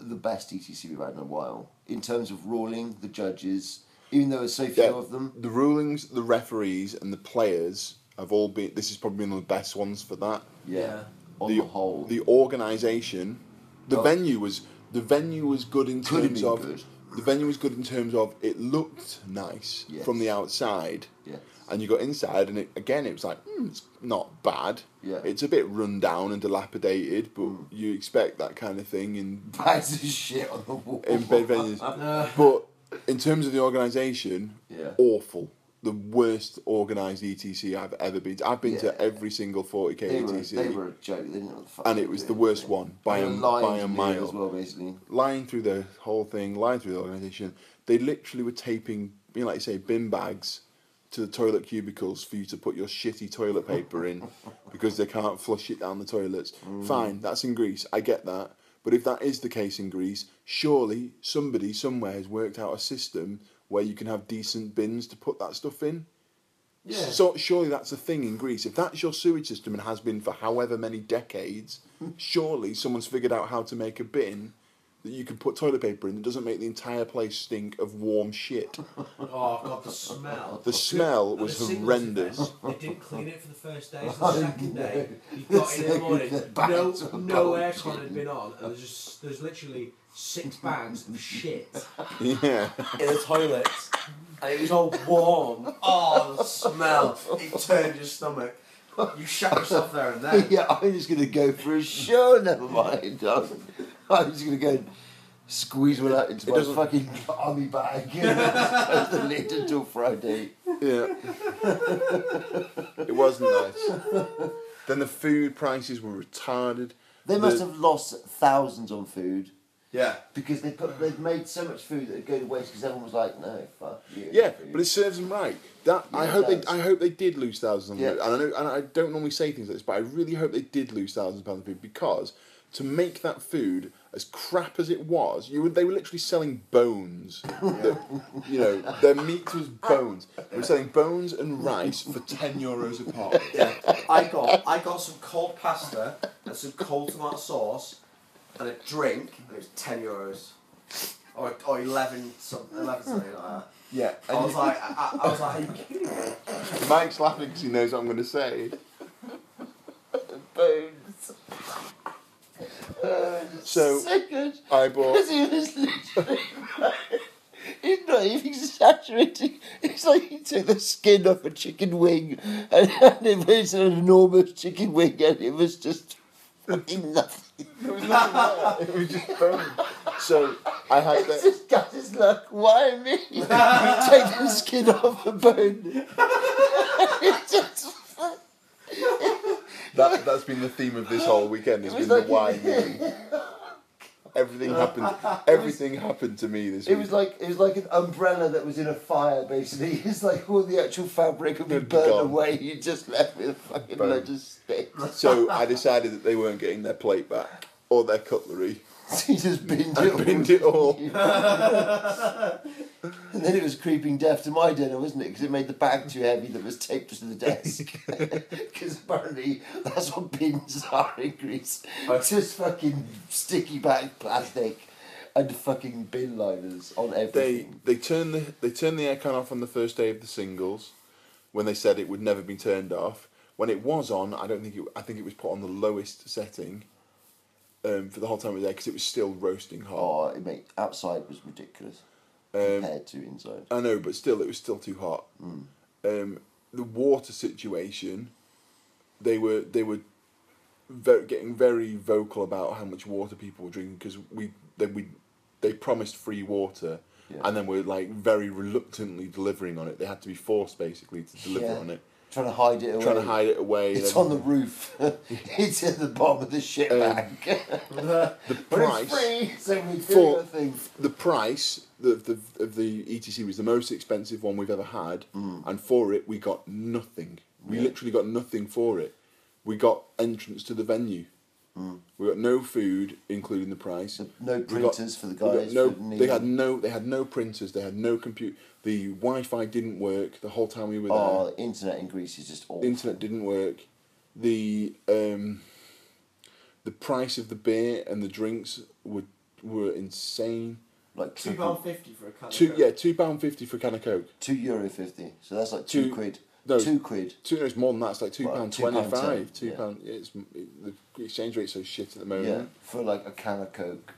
the best ETC we've had in a while. In terms of ruling, the judges, even though there's so few Yeah, of them. The rulings, the referees, and the players have all been. This has probably been one of the best ones for that. Yeah. On the, the whole. the organisation, the Oh. venue was the venue was good in Could have terms been of good. the venue was good in terms of it looked nice Yes. from the outside. Yes. And you got inside, and it, again, it was like, mm, it's not bad. Yeah. It's a bit run down and dilapidated, but you expect that kind of thing in Bags of shit on the wall. in bed venues. but in terms of the organisation, Yeah. awful. The worst organised ETC I've ever been to. I've been Yeah. to every single 40k They were, ETC. they were a joke. They didn't know the fuck and it was the worst one by a, by a mile as well, basically. lying through the whole thing, lying through the organisation. They literally were taping, you know, like you say, bin bags to the toilet cubicles for you to put your shitty toilet paper in because they can't flush it down the toilets. Mm. Fine, that's in Greece. I get that. But if that is the case in Greece, surely somebody somewhere has worked out a system where you can have decent bins to put that stuff in. Yeah. So surely that's a thing in Greece. If that's your sewage system and has been for however many decades, surely someone's figured out how to make a bin that you can put toilet paper in that doesn't make the entire place stink of warm shit. Oh god, the smell. The smell was the horrendous. They didn't clean it for the first day. So the second day, you got in the morning. No, no aircon had been on, and there's just there's literally six bags of shit Yeah. in the toilet, and it was all warm. Oh, the smell! It turned your stomach. You shut yourself there and then. yeah, I'm just going to go for a show, never mind. I'm, I'm just going to go and squeeze one out into It my doesn't- fucking army bag and the lid until Friday. Yeah. it wasn't nice. Then the food prices were retarded. They must The- have lost thousands on food Yeah. because they put they've made so much food that it go to waste because everyone was like, no, fuck you. Yeah, food." but it serves them right. That I Yeah, it hope they. I hope they did lose thousands on Yeah. food. And I know, and I don't normally say things like this, but I really hope they did lose thousands of pounds of food because to make that food as crap as it was, you would, they were literally selling bones. That, you know, their meat was bones. They were selling bones and rice for ten euros a pot. Yeah, I got I got some cold pasta and some cold tomato sauce and a drink, and it was ten euros, or or eleven some eleven something like that. Yeah, I was like, I, I- I was like, are you kidding me? Mike's laughing because he knows what I'm going to say. bones. So so good. I bought. Because he was literally. He's not even exaggerating. It's like he took the skin off a chicken wing and, and it was an enormous chicken wing and it was just fucking nothing. It was nothing there. It was just bones. So I had It's that. just got his luck. Why me? You take the skin off the bone. It's just. That that's been the theme of this whole weekend. Has been was the why me. Everything happened. Everything happened to me this It week. was like it was like an umbrella that was in a fire. Basically, it's like all the actual fabric would be It'd burned gone. away. You just left with a fucking Bone. of sticks. so I decided that they weren't getting their plate back or their cutlery. he just binned I it. all. binned it all. And then it was creeping death to my dinner, wasn't it? Because it made the bag too heavy that was taped to the desk. Because apparently that's what bins are in Greece. Just fucking sticky bag plastic and fucking bin liners on everything. They everything. they turned the they turned the aircon off on the first day of the singles, when they said it would never be turned off. When it was on, I don't think it. I think it was put on the lowest setting. Um, for the whole time it was there because it was still roasting hot. Oh, it made outside was ridiculous Um, compared to inside. I know, but still, it was still too hot. Um, the water situation, they were they were ve- getting very vocal about how much water people were drinking because we they we they promised free water, Yeah. and then were like very reluctantly delivering on it. They had to be forced basically to deliver Yeah. on it, Trying to hide it away. trying to hide it away. It's on the roof. it's at the bottom of the shit Um, bag. the price it's free, so for the price the, the, of the ETC was the most expensive one we've ever had, and for it we got nothing. We Yeah. literally got nothing for it. We got entrance to the venue. We got no food, including the price. No We got- printers for the guys. No, for they had no. They had no printers. They had no compute. The Wi-Fi didn't work the whole time we were there. Oh, the internet in Greece is just awful. internet didn't work. The um, the price of the beer and the drinks were were insane. like Two triple- pound fifty for a can. Two of yeah, Coke. two pound fifty for a can of coke. two euro fifty. So that's like two, Two- quid. No, two quid. Two, no, it's more than that. It's like two Well, pound £2 twenty ten, five. Two yeah. It's it, the exchange rate's so shit at the moment. Yeah, for like a can of coke.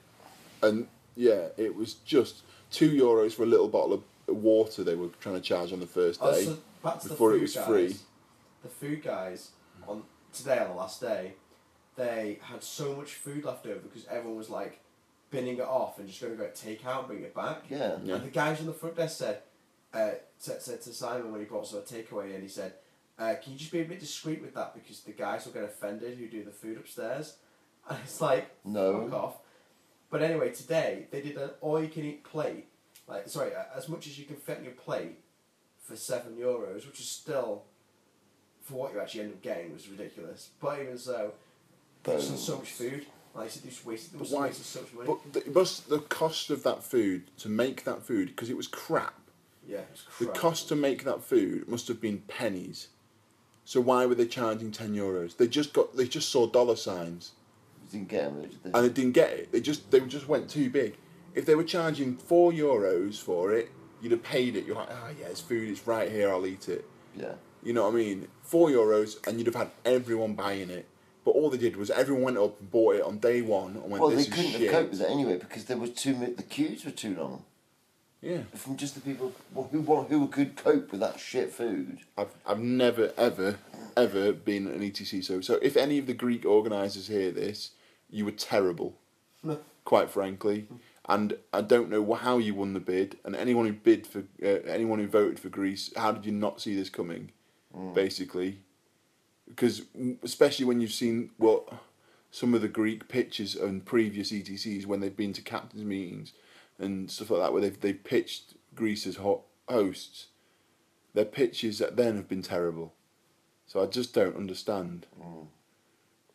And Yeah, it was just two euros for a little bottle of water they were trying to charge on the first Oh, day so back before it was guys. free. The food guys on today on the last day, they had so much food left over because everyone was like binning it off and just going to go take out and bring it back. Yeah. Yeah. And the guys on the front desk said, uh, said, said to Simon when he brought some takeaway in, he said, uh, "Can you just be a bit discreet with that because the guys will get offended who do the food upstairs." And it's like, No. fuck off. But anyway, today they did an all-you-can-eat plate. Like, sorry, uh, as much as you can fit in your plate for seven euros, which is still, for what you actually end up getting, was ridiculous. But even so, there's so much food. Like I said, they just wasted, they But why- wasted so much money. But the, must the cost of that food to make that food because it was crap. Yeah, The cost to make that food must have been pennies. So why were they charging ten euros? They just got they just saw dollar signs Didn't get them. Did they? and they didn't get it. They just they just went too big. If they were charging four euros for it, you'd have paid it. You're like, ah, yeah, it's food. It's right here. I'll eat it. yeah. You know what I mean? Four euros, and you'd have had everyone buying it. But all they did was everyone went up and bought it on day one and went, Well, they "This is couldn't shit." have coped with it anyway because there was too the queues were too long. Yeah, From just the people who who could cope with that shit food. I've I've never ever ever been an ETC. So so if any of the Greek organisers hear this, you were terrible, quite frankly. And I don't know how you won the bid. And anyone who bid for uh, anyone who voted for Greece, how did you not see this coming? Basically, because especially when you've seen what some of the Greek pitches and previous ETCs when they've been to captains meetings and stuff like that, where they've they've pitched Greece as ho- hosts, their pitches at then have been terrible. So I just don't understand. Mm.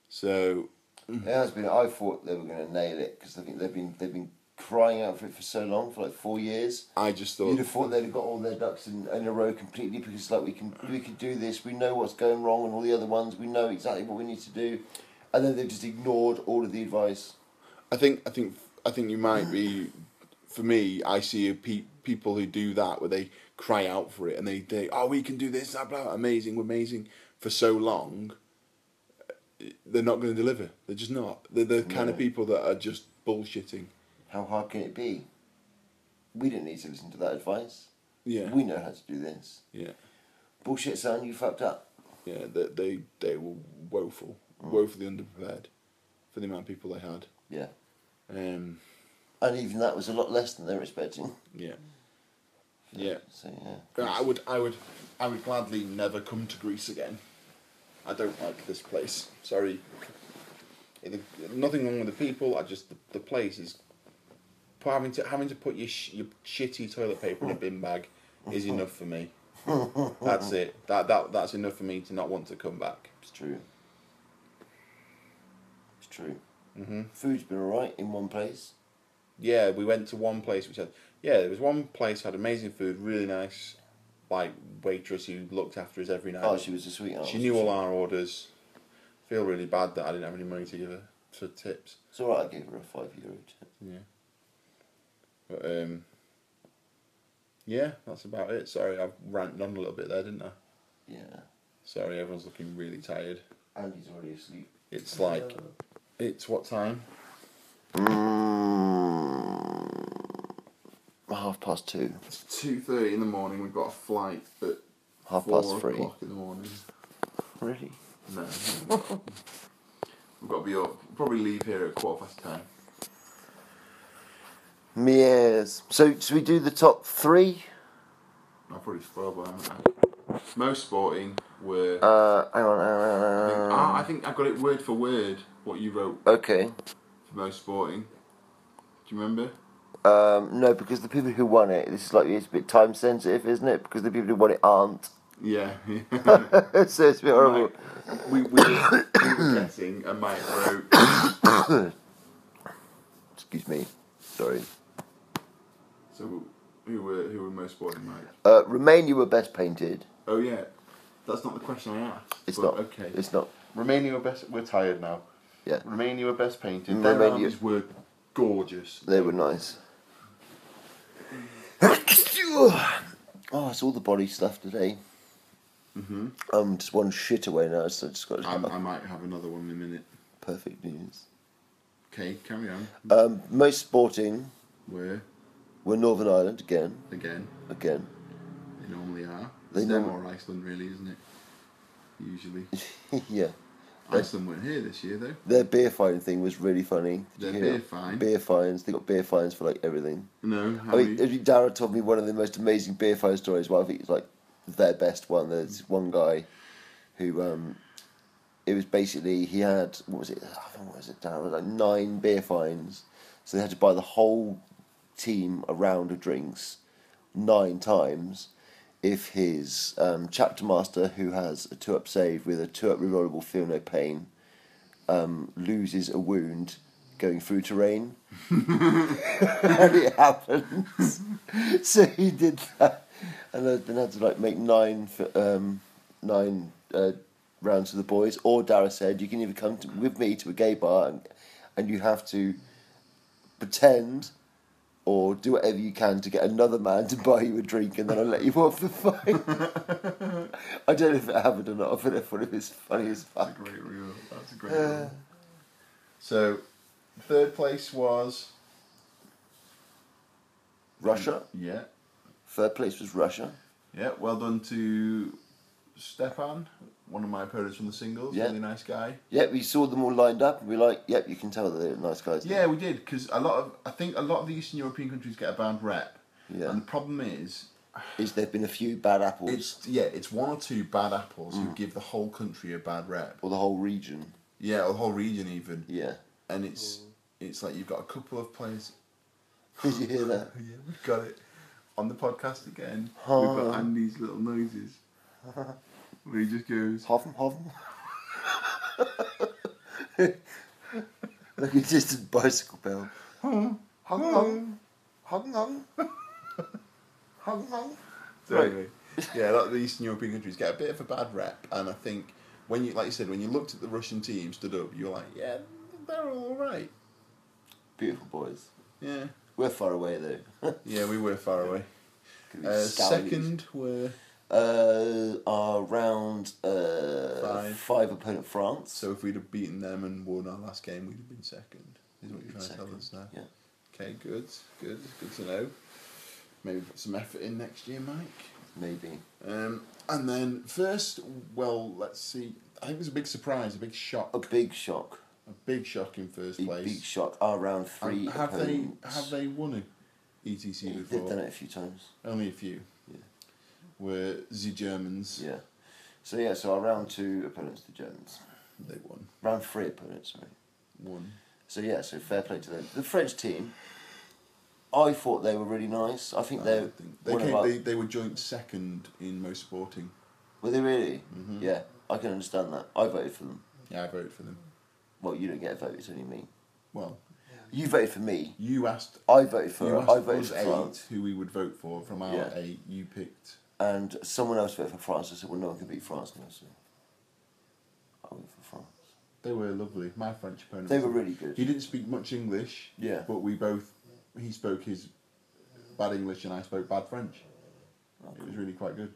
So mm. It has been. I thought they were going to nail it because I think they've been they've been crying out for it for so long for like four years. I just thought You'd have thought they'd have got all their ducks in, in a row completely because like we can we can do this. We know what's going wrong and all the other ones. We know exactly what we need to do, and then they've just ignored all of the advice. I think I think I think you might be. For me, I see pe- people who do that where they cry out for it and they they oh we can do this blah blah amazing we're amazing for so long. They're not going to deliver. They're just not. They're the kind of people that are just bullshitting. How hard can it be? We didn't need to listen to that advice. Yeah. We know how to do this. Yeah. Bullshit, son. You fucked up. Yeah, they they, they were woeful, woefully underprepared for the amount of people they had. Yeah. Um, And even that was a lot less than they were expecting. yeah, yeah. So yeah. I would, I would, I would gladly never come to Greece again. I don't like this place. Sorry. It- nothing wrong with the people. I just the, the place is having to having to put your sh- your shitty toilet paper in a bin bag is enough for me. That's it. That that that's enough for me to not want to come back. It's true. It's true. hmm Food's been alright in one place. Yeah, we went to one place which had yeah, there was one place had amazing food, really nice, like waitress who looked after us every night. Oh, she was a sweetheart. She knew all our orders. Feel really bad that I didn't have any money to give her for tips. It's alright, I gave her a five euro tip. Yeah. But um. Yeah, that's about it. Sorry, I've ranted on a little bit there, didn't I? Yeah. Sorry, everyone's looking really tired. Andy's already asleep. It's like, it's what time? Mm, half past two. It's two thirty in the morning. We've got a flight at Half past three. o'clock in the morning. Really? No, we've got to be up. Probably leave here at quarter past ten. Yes. So, should we do the top three? I've probably spoiled by haven't I? Most sporting were. Uh, hang on, hang on, I hang think, on. ah, I think I got it word for word what you wrote Okay. Most sporting. Do you remember? Um, no, because the people who won it, this is like it's a bit time sensitive, isn't it? Because the people who won it aren't. Yeah. so it's a bit horrible. we, we, were, we were guessing, and Mike wrote. Excuse me. Sorry. So who were who were most sporting, Mike? Uh, Romania were best painted. Oh yeah, that's not the question I asked. It's not. Okay. It's not. Romania were best. We're tired now. Yeah. Romania were best painted. Their Romania- armies were gorgeous. They were nice. oh, it's all the body stuff today. Mhm. I'm just one shit away now, so I just got to I, I might have another one in a minute. perfect news. Okay, carry on. Um, most sporting were We're Northern Ireland again, again. again. They normally are. They It's them norm- or Iceland, really, isn't it? Usually. yeah. Iceland weren't here this year, though. Their beer fine thing was really funny. Did Their you hear beer fine? Beer fines. They got beer fines for like everything. No, how I mean, many? Dara told me one of the most amazing beer fine stories. Well, I think it's like their best one. There's one guy who, um, it was basically he had what was it? I don't know, what was it? Dara it was like nine beer fines, so they had to buy the whole team a round of drinks nine times. If his um, chapter master, who has a two up save with a two up rerollable feel no pain, um, loses a wound going through terrain, and it happens. so he did that, and I've had to like make nine for, um, nine uh, rounds for the boys. Or Dara said you can either come to, with me to a gay bar and, and you have to pretend or do whatever you can to get another man to buy you a drink and then I'll let you off the fine. I don't know if it happened or not, but I thought it was funny as fuck. That's a great reel. That's a great Uh, reel. So, third place was Russia. yeah, Third place was Russia. yeah. Well done to Stepan, one of my opponents from the singles. Yeah. Really nice guy. Yep, we saw them all lined up and we were like, yep, you can tell that they're nice guys. Yeah, we did because a lot of I think a lot of the Eastern European countries get a bad rep, Yeah. and the problem is Is there have been a few bad apples it's yeah it's one or two bad apples Mm. who give the whole country a bad rep. or the whole region? Yeah, or the whole region even. Yeah. And it's it's like you've got a couple of players. Did you hear that? yeah, we've got it on the podcast again. We've got Andy's little noises where he just goes. Hoven, hoven. Like it's just a bicycle bell. Hung, hung, hung, hung, hung, hung. So anyway, yeah, a lot of the Eastern European countries get a bit of a bad rep, and I think when you, like you said, when you looked at the Russian team stood up, you were like, yeah, they're all right. Beautiful boys. Yeah, We're far away though. yeah, we were far away. Uh, second were Uh, our round uh, Five. five opponent France. so if we'd have beaten them and won our last game, we'd have been second. Is what you're trying to tell us now? yeah. Okay, good, good, good to know. Maybe put some effort in next year, Mike. Maybe. Um, and then first, well, let's see. I think it was a big surprise, a big shock, A big shock. a big shock in first A place. big shock. Our round three Um, have they have they won a ETC They've done it a few times. Only a few. Were the Germans? Yeah. So yeah, so our round two opponents, the Germans. They won. Round three opponents, sorry. Won. So yeah, so fair play to them. The French team, I thought they were really nice. I think I they're think- they came. our- They, they were joint second in most sporting. Were they really? Mhm. Yeah, I can understand that. I voted for them. Yeah, I voted for them. Well, you don't get a vote. It's only me. Well, You voted for me. you asked. I voted for. you I voted for eight France, who we would vote for from our Yeah. eight. You picked. And someone else voted for France. I said, "Well, no one can beat France now." So I went for France. They were lovely. My French opponent. They were really good. He didn't speak much English. Yeah. But we both. He spoke his bad English and I spoke bad French. It was really quite good.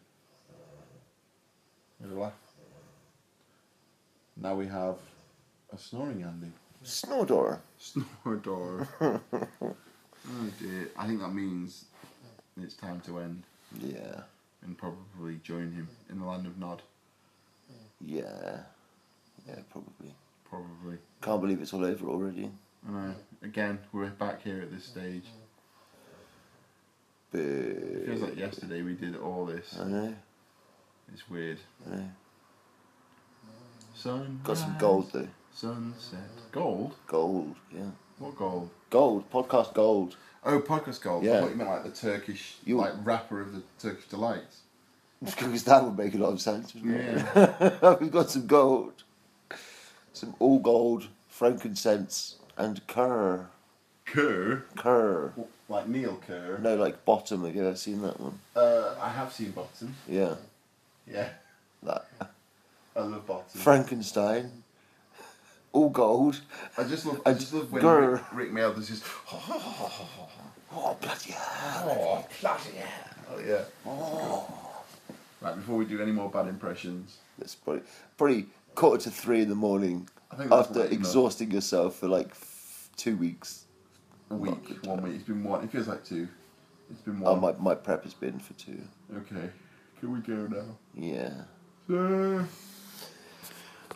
We had a laugh. Now we have a snoring Andy. Snowdora. Snoredor. oh dear. I think that means it's time to end Yeah. And probably join him in the land of Nod. Yeah. Yeah, probably. Probably. Can't believe it's all over already. I know. Again, we're back here at this stage. It feels like yesterday we did all this. I know. It's weird. I know. Sun. Got some gold though. Sunset. Gold? Gold. Yeah. What gold? Gold. Podcast gold. Oh, podcast gold. I thought you meant like the Turkish, You- like rapper of the Turkish delights. Because that would make a lot of sense. Yeah. We've got some gold. Some all gold, frankincense, and Kerr. Kerr. Kerr. Like Neil Kerr. No, like bottom. Have you ever seen that one? Uh, I have seen Bottom. Yeah. Yeah. That. I love Bottom. Frankenstein. All gold. I just love. I just love when. Rick, Rik Mayall does his. Oh, bloody hell. Oh, bloody hell! Oh, yeah. Oh. Right before we do any more bad impressions, That's probably, probably quarter to three in the morning after late enough. exhausting yourself for like f- two weeks. a week, one week. It's been one. It feels like two. It's been Oh, one. my, my prep has been for two. Okay. Can we go now? Yeah.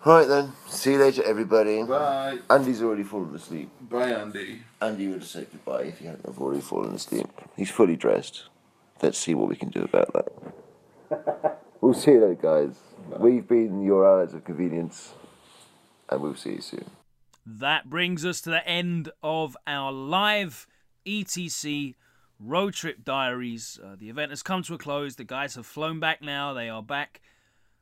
Right then. See you later, everybody. Bye. Andy's already fallen asleep. Bye, Andy. Andy would have said goodbye if he hadn't have already fallen asleep. He's fully dressed. Let's see what we can do about that. we'll see you later, guys. We've been your allies of convenience, and we'll see you soon. That brings us to the end of our live ETC road trip diaries. Uh, the event has come to a close. The guys have flown back now. They are back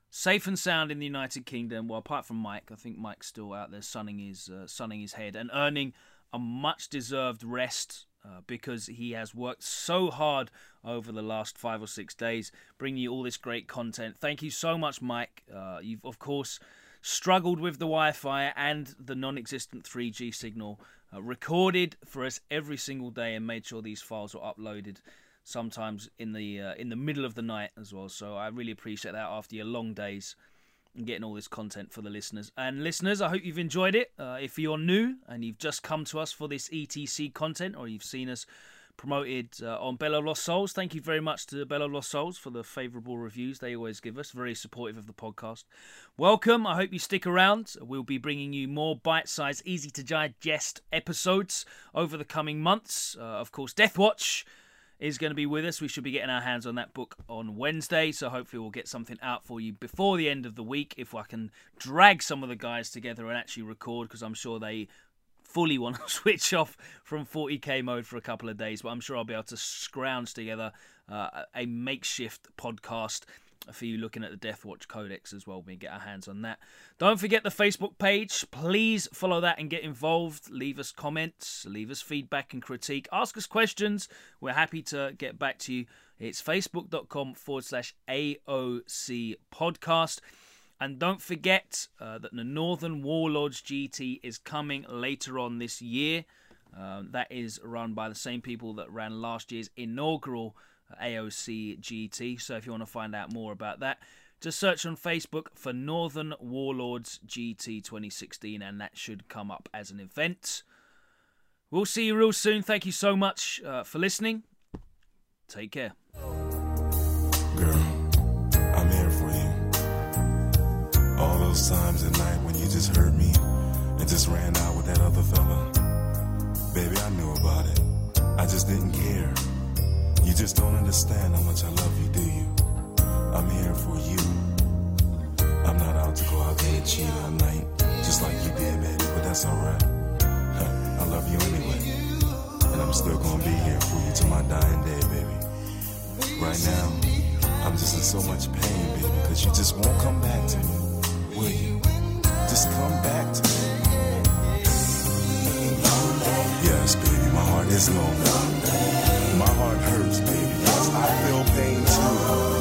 safe and sound in the United Kingdom. Well, apart from Mike, I think Mike's still out there sunning his uh, sunning his head and earning a much deserved rest. Uh, because he has worked so hard over the last five or six days, bringing you all this great content. Thank you so much, Mike. Uh, you've, of course, struggled with the Wi Fi and the non existent 3G signal, uh, recorded for us every single day, and made sure these files were uploaded sometimes in the uh, in the middle of the night as well. So I really appreciate that after your long days and getting all this content for the listeners. And listeners, I hope you've enjoyed it. Uh, if you're new and you've just come to us for this ETC content, or you've seen us promoted uh, on Bell of Lost Souls, thank you very much to Bell of Lost Souls for the favourable reviews they always give us. Very supportive of the podcast. Welcome. I hope you stick around. We'll be bringing you more bite-sized, easy to digest episodes over the coming months. Uh, of course, Deathwatch is going to be with us. We should be getting our hands on that book on Wednesday, so hopefully we'll get something out for you before the end of the week if I can drag some of the guys together and actually record because I'm sure they fully want to switch off from 40k mode for a couple of days, but I'm sure I'll be able to scrounge together uh, a makeshift podcast for you looking at the Deathwatch Codex as well. We get our hands on that. Don't forget the Facebook page. Please follow that and get involved. Leave us comments, leave us feedback and critique. Ask us questions. We're happy to get back to you. It's facebook.com forward slash AOC podcast. And don't forget uh, that the Northern Warlords GT is coming later on this year. Um, that is run by the same people that ran last year's inaugural AOC GT. So if you want to find out more about that, just search on Facebook for Northern Warlords GT 2016 and that should come up as an event. We'll see you real soon. Thank you so much uh, for listening. Take care. Girl, I'm here for you. All those times at night when you just hurt me and just ran out with that other fella. Baby, I knew about it. I just didn't care. Just don't understand how much I love you, do you? I'm here for you. I'm not out to go out there and cheat all night, just like you did, baby, but that's alright. I love you anyway. And I'm still gonna be here for you till my dying day, baby. Right now, I'm just in so much pain, baby, because you just won't come back to me. Will you? Just come back to me. Yes, baby, my heart is lonely. My heart hurts, baby. I feel pain too.